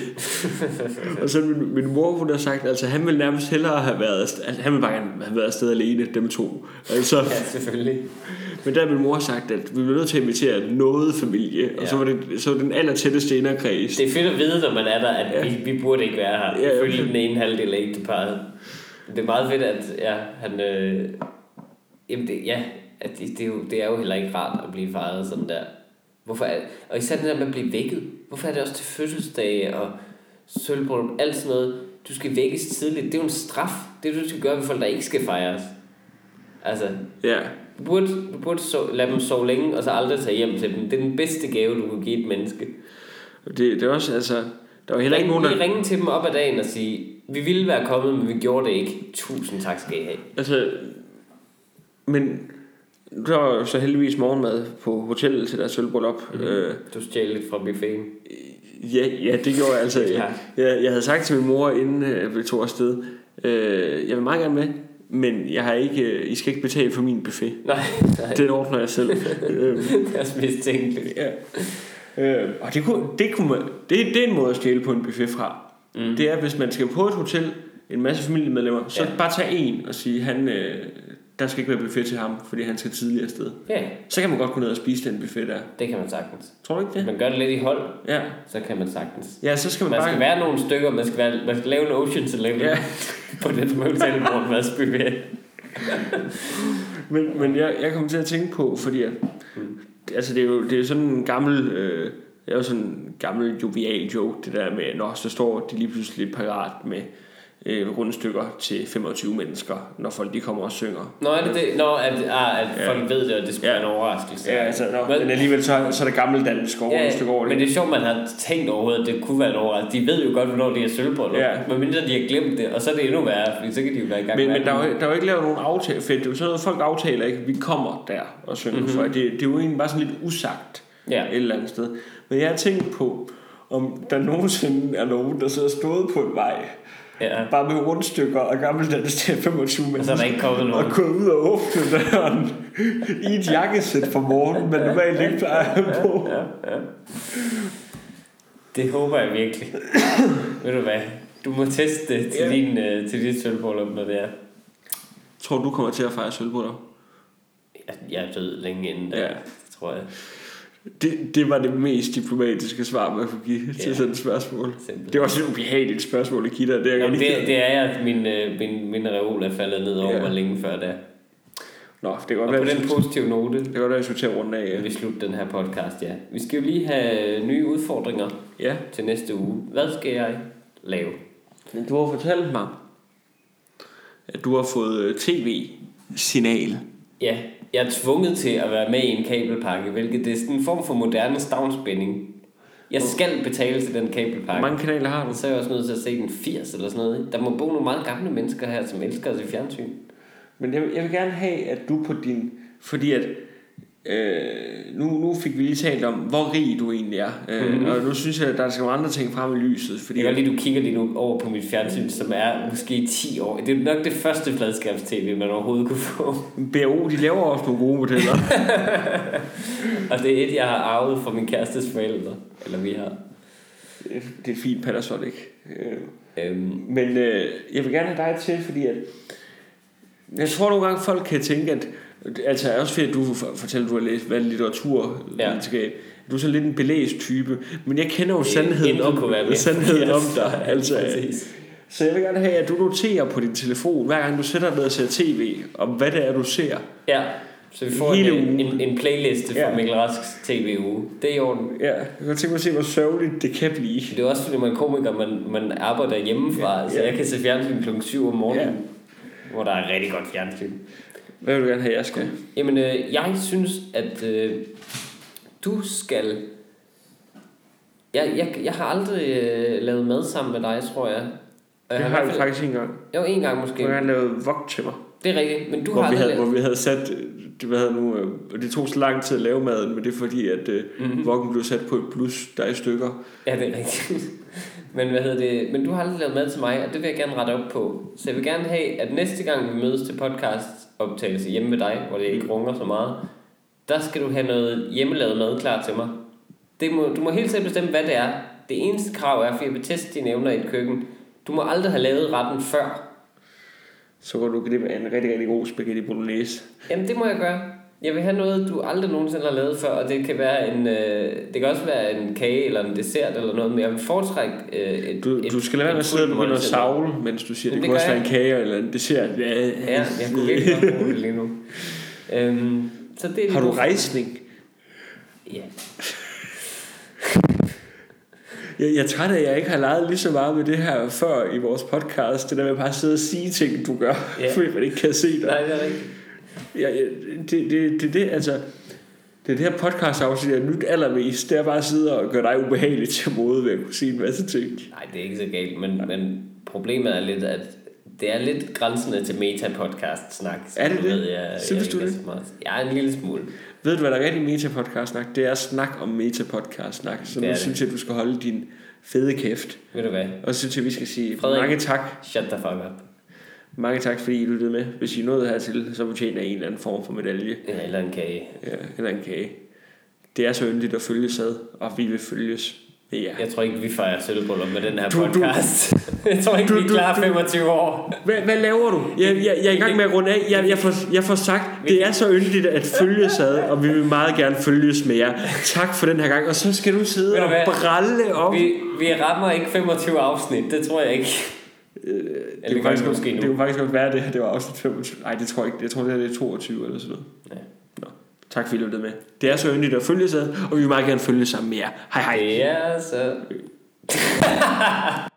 og så min, min mor, hun har sagt, altså han ville nærmest hellere have været, afsted, altså, han ville bare gerne have været afsted alene, dem to. Altså, Ja, selvfølgelig. men der har min mor sagt, at vi bliver nødt til at invitere noget familie, og Ja. så var det så var det den aller tætteste inderkreds. Det er fedt at vide, når man er der, at Ja. vi, vi burde ikke være her. Ja, ja. Ifølge den ene halvdel af ægteparret. Det er meget fedt, at ja, han... Øh, jamen det, ja, at det, det, er jo, det er jo heller ikke rart at blive fejret sådan der. Hvorfor er, og især det der med at blive vækket. Hvorfor er det også til fødselsdage og sølvbryllup, alt sådan noget. Du skal vækkes tidligt. Det er jo en straf. Det er det, du skal gøre ved folk, der ikke skal fejres. Altså, Ja, du burde, du burde so, lade dem sove længe, og så aldrig tage hjem til dem. Det er den bedste gave, du kan give et menneske. det, det er også, altså, der var heller ikke nogen, der... ringe til dem op ad dagen og sige, vi ville være kommet, men vi gjorde det ikke. Tusind tak skal I have. Altså, men der var jo så heldigvis morgenmad på hotellet til deres sølvbryllup. Mm. Øh, Du stjal lidt fra buffeten. ja, ja, det gjorde jeg altså. Ja. Jeg, jeg havde sagt til min mor, inden øh, vi tog afsted, øh, jeg vil meget gerne med, men jeg har ikke, øh, I skal ikke betale for min buffet. Nej, nej. Den ordner jeg selv. øh, Det er også mistænkeligt. ja. Øh, og det, kunne, det, kunne man, det, det er en måde at stjæle på en buffet fra. Mm. Det er, hvis man skal på et hotel, en masse familiemedlemmer, så Ja. bare tage en og sige, han, øh, der skal ikke være buffet til ham, fordi han skal tidligere afsted. Ja, Så kan man godt gå ned og spise den buffet der. det kan man sagtens. Tror du ikke det? Man gør det lidt i hold, Ja. så kan man sagtens. Ja, så skal man, Man bare... skal være nogle stykker, man skal, være, man skal lave en Ocean's Eleven Ja. på den hotelbord madsbuffet. Men, men jeg, jeg kommer til at tænke på, fordi at, altså det er jo det er sådan en gammel, øh, det er jo sådan en gammel jovial joke, det der med, når så står de lige pludselig parat med øh, rundstykker til 25 mennesker, når folk de kommer og synger. Nå, er det det? Nå, at, ah, at Ja. folk ved det, og det skulle Ja. være en overraskelse. Ja, altså, nå, Men- men alligevel så, så er det gammeldansk over Ja, rundstykker over men det. det er sjovt, man har tænkt overhovedet, at det kunne være en overraskelse. De ved jo godt, hvornår det er sølvbryllup. Ja. Men mindre de har glemt det, og så er det endnu værre, fordi så kan de jo være i gang Men, med men der, er der er jo ikke lavet nogen aftale, for det er jo sådan noget, folk aftaler ikke, vi kommer der og synger Mhm. mm-hmm. for. Det, det er jo egentlig bare sådan lidt usagt. Ja. et eller andet sted. Men jeg har tænkt på, om der nogensinde er nogen, der har stået på en vej, Ja. bare med rundstykker og gammeldansk til 25 Og så er der ikke kommet og nogen. gået ud og åbne døren i et jakkesæt for morgenen, men normalt ikke plejer på. Ja, ja. Det håber jeg virkelig. Ved du hvad? Du må teste det til, Ja. din, uh, til dit sølvbryllup, når det er. Tror du, du kommer til at fejre sølvbryllup? Jeg, jeg er død længe inden, Ja. ja. tror jeg. Det, det var det mest diplomatiske svar, man kunne give til Ja. sådan et spørgsmål. Simpelthen. Det var også et ubehageligt spørgsmål at give dig. Det er Jamen, det, det er jeg, min, øh, min, min reol er faldet ned over Ja. mig længe før da. Nå, det kan godt Og være, på den positive note, det kan godt være, vi skulle til at runde af. Ja. vi slutte den her podcast, ja. Vi skal jo lige have nye udfordringer ja. til næste uge. Hvad skal jeg lave? Men du har fortalt mig, at du har fået øh, tv-signal. Ja, jeg er tvunget til at være med i en kabelpakke, hvilket det er sådan en form for moderne stavnsbinding. Jeg skal betale til den Hvor kabelpakke. mange kanaler har du? Så er jeg også nødt til at se den 80 eller sådan noget. Der må bo nogle meget gamle mennesker her, som elsker at se fjernsyn. Men jeg, jeg vil gerne have, at du på din... Fordi at... Øh, nu, nu fik vi lige talt om, hvor rig du egentlig er. Øh, Mhm. Og nu synes jeg, at der skal nogle andre ting frem i lyset. Fordi Jeg kan lide, du kigger lige nu over på mit fjernsyn, som er måske 10 år. Det er nok det første fladskærms-tv, man overhovedet kunne få. BO, de laver også nogle gode modeller. Og det er et, jeg har arvet fra min kærestes forældre. Eller vi har. det er fint Panasonic. Øh, Øhm, Men øh, jeg vil gerne have dig til, fordi at... Jeg tror nogle gange, folk kan tænke, at... Altså også fordi, at du for- fortæller, at du har læst hvad litteratur, Ja. videnskab. Du er sådan lidt en belæst type, men jeg kender jo sandheden intet kunne være om, sandheden om forkert. dig. Altså, præcis. så jeg vil gerne have, at du noterer på din telefon, hver gang du sætter dig ned og ser tv, om hvad det er, du ser. Ja, så vi får Hele en, ugen. en, en playliste fra Ja. ja. Mikkel Rasks tv-uge. Det er i orden. Ja, jeg kan tænke mig at se, hvor sørgeligt det kan blive. Det er også fordi, man er komiker, man, man arbejder hjemmefra. Ja. Så jeg kan se fjernsyn klokken 7 om morgenen, Ja. hvor der er rigtig godt fjernsyn. Hvad vil du gerne have, jeg skal? Jamen, øh, jeg synes, at øh, du skal Jeg, jeg, jeg har aldrig øh, lavet mad sammen med dig, tror jeg. Og Det i har vi fald- faktisk en gang. Jo, en gang måske. Hvor jeg lavede vok til mig. Det er rigtigt, men du hvor, har vi havde, hvor lavet... vi havde sat, øh, det, hvad hedder nu, øh, det tog så lang tid at lave maden, men det er fordi, at øh, Mhm. mm-hmm. vokken blev sat på et plus, der er i stykker. Ja, det er rigtigt. men hvad hedder det? Men du har aldrig lavet mad til mig, og det vil jeg gerne rette op på. Så jeg vil gerne have, at næste gang vi mødes til podcast optagelse hjemme med dig, hvor det ikke runger så meget, der skal du have noget hjemmelavet mad klar til mig. Det må, du må helt selv bestemme, hvad det er. Det eneste krav er, for jeg vil teste dine evner i et køkken. Du må aldrig have lavet retten før. Så går du glip af en rigtig, rigtig god spaghetti bolognese. Jamen, det må jeg gøre. Jeg vil have noget, du aldrig nogensinde har lavet før, og det kan være en, øh, det kan også være en kage eller en dessert eller noget, men jeg vil foretrække øh, et, Du, et, du skal lade være med at sidde og begynde at savle, mens du siger, Men det, det kunne også være en kage eller en dessert. Ja, Ja, jeg kunne virkelig godt bruge det lige nu. Øhm, så det er Har du rejsning? Ja. Jeg, jeg er træt af, at jeg ikke har leget lige så meget med det her før i vores podcast. Det der med bare at sidde og sige ting, du gør, Ja. fordi man ikke kan se dig. Nej, det er rigtigt. Ja, det, det, det, det, altså, det er det her podcast afsnit, jeg nyt allermest, det er bare at sidde og gøre dig ubehagelig til mode ved at kunne sige en masse ting. Nej, det er ikke så galt, men, men problemet er lidt, at det er lidt grænsende til meta-podcast-snak. Er det det? Ved, jeg, Synes jeg du det? Ja, en lille smule. Ved du, hvad der er rigtig meta-podcast-snak? Det er snak om meta-podcast-snak. Så Det nu det. synes jeg, du skal holde din fede kæft. Ved du hvad? Og så synes jeg, vi skal sige Frederik. mange tak. Shut the fuck up. Mange tak, fordi I lyttede med. Hvis I nåede hertil, så fortjener I en eller anden form for medalje. Ja, eller en kage. Ja, eller en kage. Det er så yndigt at følges ad, og vi vil følges jer. Jeg tror ikke, vi fejrer sølvbryllup med den her Du- du- podcast. jeg tror ikke, du- vi er du- klar du- 25 år. Hvad, hvad laver du? Jeg, jeg, jeg er i gang med at runde af. Jeg, jeg, får, jeg får sagt, det er så yndigt at følges ad, og vi vil meget gerne følges med jer. Tak for den her gang. Og så skal du sidde du og hvad? bralle op. Vi, vi rammer ikke 25 afsnit, det tror jeg ikke. Øh, det, Eller kunne faktisk, måske det kunne faktisk godt være, at det her det var afsnit 25. Nej, det tror jeg ikke. Jeg tror, det her det er 22 eller sådan noget. Ja. Nå. Tak fordi I lyttede med. Det er så yndigt at følges ad, og vi vil meget gerne følges sammen med jer. Hej hej. Det er så...